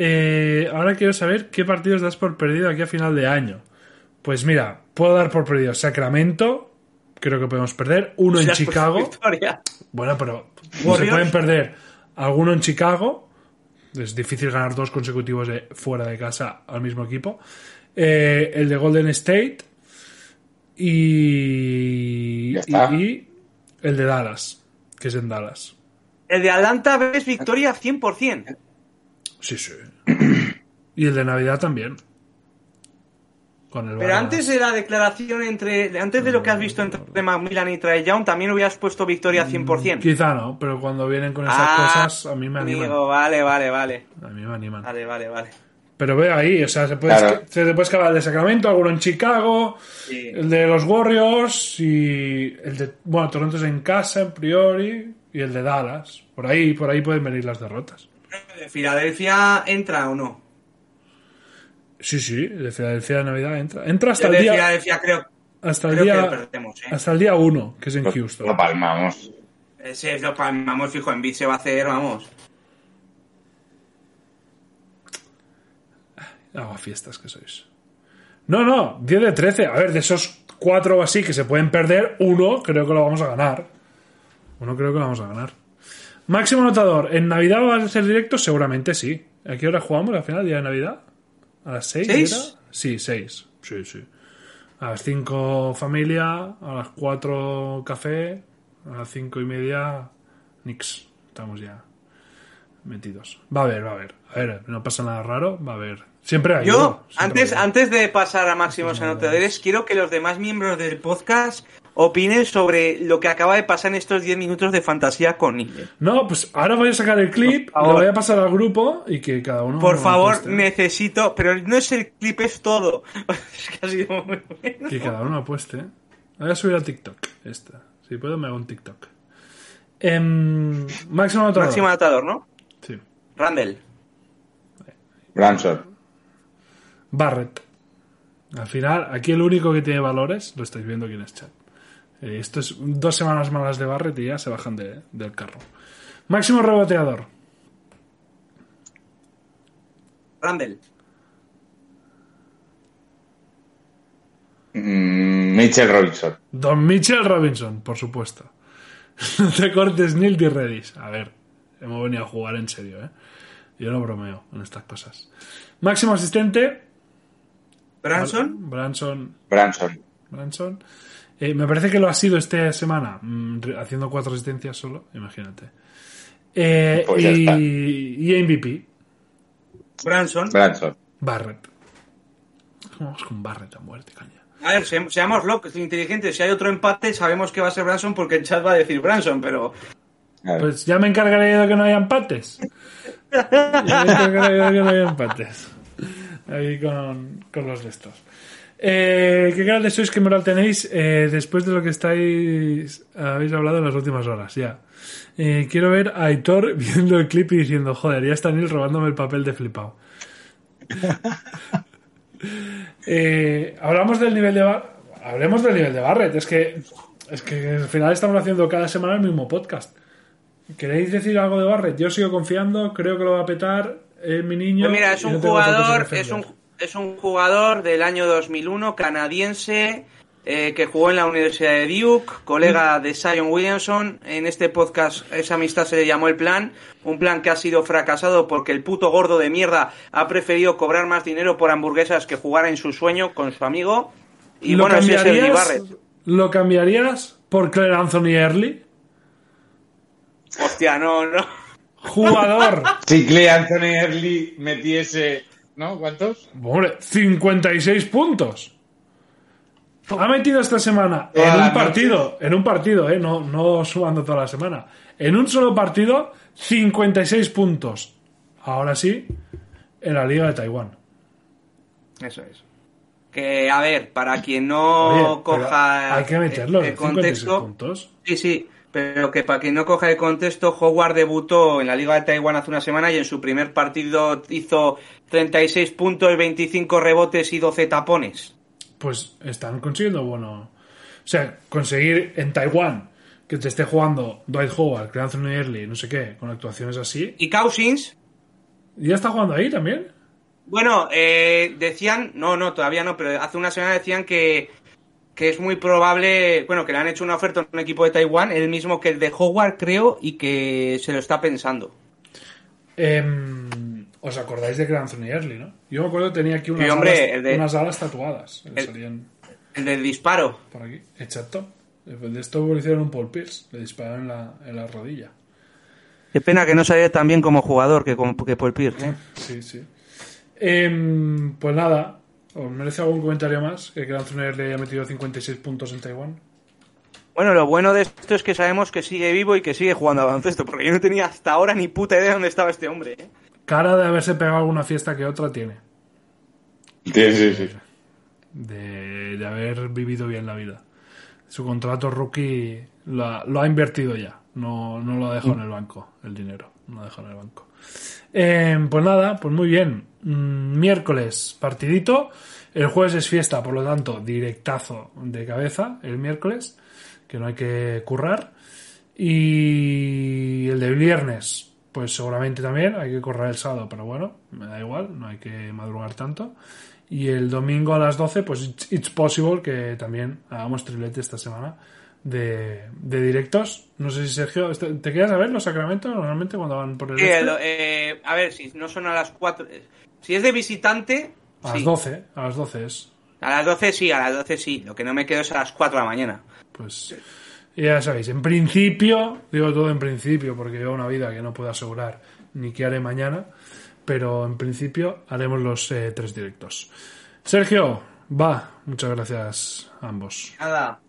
Eh, ahora quiero saber qué partidos das por perdido aquí a final de año. Pues mira, puedo dar por perdido Sacramento, creo que podemos perder. Uno <laughs> en Chicago. Bueno, pero se pueden perder alguno en Chicago. Es difícil ganar dos consecutivos de fuera de casa al mismo equipo. Eh, el de Golden State y, Ya está. y- y el de Dallas, que es en Dallas. El de Atlanta ves victoria 100%. Sí, sí. y el de Navidad también. Con el Pero antes de la declaración entre. Antes de lo que has visto entre Macmillan y Trae Young, también hubieras puesto victoria 100%. Quizá no, pero cuando vienen con esas Ah, cosas a mí me animan. Amigo, vale, vale, vale. A mí me animan. Vale, vale, vale. Pero ve ahí, o sea, se puede, Claro. se te puede escalar el de Sacramento, alguno en Chicago, Sí. el de los Warriors y el de, bueno, Toronto es en casa, en priori, y el de Dallas. Por ahí, por ahí pueden venir las derrotas. ¿De Filadelfia entra o no? Sí, sí, de Filadelfia de Navidad entra. Entra hasta Yo el de día, Filadelfia creo, hasta el creo que lo día, perdemos, ¿eh? hasta el día 1, que es en Lo, Houston. lo palmamos. Ese es lo palmamos fijo en beat se va a hacer, vamos. Hago fiestas que sois. No, no, 10 de 13. A ver, de esos cuatro o así que se pueden perder, uno creo que lo vamos a ganar. Uno creo que lo vamos a ganar. Máximo anotador. ¿En Navidad va a ser directo? Seguramente sí. ¿A qué hora jugamos al final, día de Navidad? ¿A las 6? ¿Seis? Sí, 6. Sí, sí. A las 5 familia, a las 4 café, a las 5 y media Nix. Estamos ya metidos. Va a haber, va a haber. A ver, no pasa nada raro, va a haber. Siempre hay. Yo, antes, hay. antes de pasar a máximos anotadores, quiero que los demás miembros del podcast opinen sobre lo que acaba de pasar en estos 10 minutos de fantasía con Nivel. No, pues ahora voy a sacar el clip, lo voy a pasar al grupo y que cada uno. Por favor, apueste. necesito, pero no es el clip, es todo. <laughs> es que ha sido muy bueno. Que cada uno apueste. Voy a subir a TikTok. Esta. Si puedo, me hago un TikTok. Em, máximo anotador. Máximo anotador, ¿no? Sí. Randall. Branson. Barrett. Al final, aquí el único que tiene valores, lo estáis viendo aquí en el chat. Eh, esto es dos semanas malas de Barrett y ya se bajan de- del carro. Máximo reboteador. Randall. Mm, Mitchell Robinson. Don Mitchell Robinson, por supuesto. <laughs> No te cortes y Redis. A ver, hemos venido a jugar en serio, ¿eh? Yo no bromeo en estas cosas. Máximo asistente. Branson. Branson. Branson. Branson. Eh, me parece que lo ha sido esta semana, mm, haciendo cuatro asistencias solo, imagínate. Eh, Pues y, MVP, Branson. Branson. Barrett. Vamos con Barrett a muerte, caña. A ver, se- seamos locos, inteligentes. Si hay otro empate, sabemos que va a ser Branson porque el chat va a decir Branson, pero. Pues ya me encargaré yo de que no haya empates. Ya me encargaré yo de que no haya empates. Ahí con, con los de estos. Eh, ¿Qué grande sois? ¿Qué moral tenéis eh, después de lo que estáis habéis hablado en las últimas horas? Ya. Eh, quiero ver a Aitor <laughs> viendo el clip y diciendo, joder, ya está Neil robándome el papel de flipado. <laughs> Eh, hablamos del nivel de Bar- hablemos del nivel de Barrett. Es que, es que al final estamos haciendo cada semana el mismo podcast. ¿Queréis decir algo de Barrett? Yo sigo confiando, creo que lo va a petar. Es mi niño. Pues mira, es un no jugador, es defender. un, es un jugador del año 2001, canadiense, eh, que jugó en la Universidad de Duke, colega de Zion Williamson. En este podcast, esa amistad se le llamó el plan. Un plan que ha sido fracasado porque el puto gordo de mierda ha preferido cobrar más dinero por hamburguesas que jugar en su sueño con su amigo. Y ¿Lo bueno, es cambiarías- Barrett. ¿Lo cambiarías por Claire Anthony Early? Hostia, no, no. Jugador. <laughs> Si Clay Anthony Early metiese. ¿No? ¿Cuántos? Hombre, 56 puntos. Ha metido esta semana en un partido, en un partido, eh, no, no sumando toda la semana. En un solo partido, 56 puntos. Ahora sí, en la Liga de Taiwán. Eso es. Que, a ver, para quien no Oye, coja hay que meterlo, el, el 56 contexto, puntos. Sí, sí, pero que para quien no coja el contexto, Howard debutó en la Liga de Taiwán hace una semana y en su primer partido hizo 36 puntos, 25 rebotes y 12 tapones. Pues están consiguiendo bueno. O sea, conseguir en Taiwán que te esté jugando Dwight Howard, Anthony Early, no sé qué, con actuaciones así. Y Cousins, ¿Y ya está jugando ahí también? bueno, eh, decían, no, no, todavía no, pero hace una semana decían que, que es muy probable, bueno, que le han hecho una oferta a un equipo de Taiwán, el mismo que el de Howard, creo, y que se lo está pensando. Em, ¿Os acordáis de Anthony Early, no? Yo me acuerdo que tenía aquí unas, hombre, alas, el de- unas alas tatuadas. El- salían El del disparo. por aquí. Exacto. De esto lo hicieron un Paul Pierce. Le dispararon en la, en la rodilla. Qué pena que no saliera tan bien como jugador que, como, que Paul Pierce. Sí, sí. Em, pues nada, ¿os merece algún comentario más? Que Clay Anthony Early haya metido 56 puntos en Taiwán. Bueno, lo bueno de esto es que sabemos que sigue vivo y que sigue jugando a baloncesto, porque yo no tenía hasta ahora ni puta idea de dónde estaba este hombre. ¿eh? Cara de haberse pegado alguna fiesta que otra tiene. Sí, sí, sí. De, de haber vivido bien la vida. Su contrato rookie lo ha, lo ha invertido ya. No, no lo ha dejado en el banco, el dinero. No lo ha dejado en el banco. Eh, pues nada, pues muy bien. Mm, miércoles, partidito. El jueves es fiesta, por lo tanto, directazo de cabeza el miércoles, que no hay que currar. Y el de viernes, pues seguramente también hay que correr el sábado, pero bueno, me da igual, no hay que madrugar tanto. Y el domingo a las 12, pues it's, it's possible que también hagamos triplete esta semana de, de directos. No sé si Sergio, ¿te te quedas a ver los sacramentos normalmente cuando van por este? el- eh, a ver, si no son a las 4. Si es de visitante, A las sí. 12, a las 12 es. A las 12 sí, a las 12 sí. Lo que no me quedo es a las 4 de la mañana. Pues ya sabéis, en principio, digo todo en principio, porque llevo una vida que no puedo asegurar ni qué haré mañana, pero en principio haremos los eh, tres directos. Sergio, va, muchas gracias a ambos. Nada.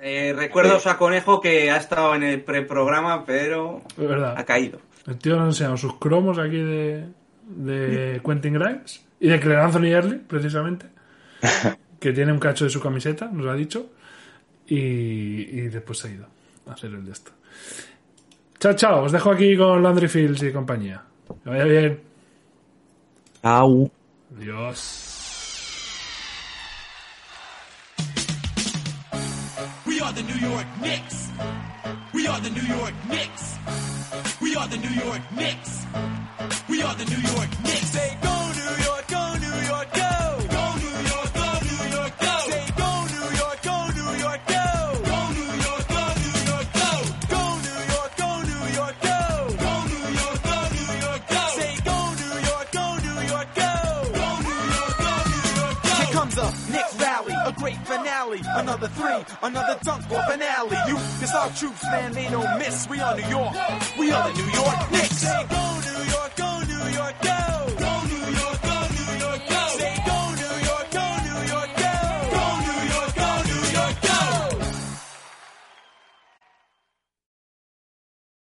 Eh, recuerdos a Conejo que ha estado en el preprograma, pero Es verdad. ha caído. El tío nos ha enseñado sus cromos aquí de, de Quentin Grimes y de Claire Anthony Early, precisamente, <laughs> que tiene un cacho de su camiseta, nos ha dicho, y, y después se ha ido a hacer el de esto. Chao, chao, os dejo aquí con Landry Fields y compañía. Que vaya bien. Au. Adiós. We are the New York Knicks. We are the New York Knicks. We are the New York Knicks. We are the New York Knicks. Say go New York, finale. Another three, another dunk or finale. You, it's our troops, man, they don't miss. We are New York, we are the New York Knicks. Go New York, go New York, go.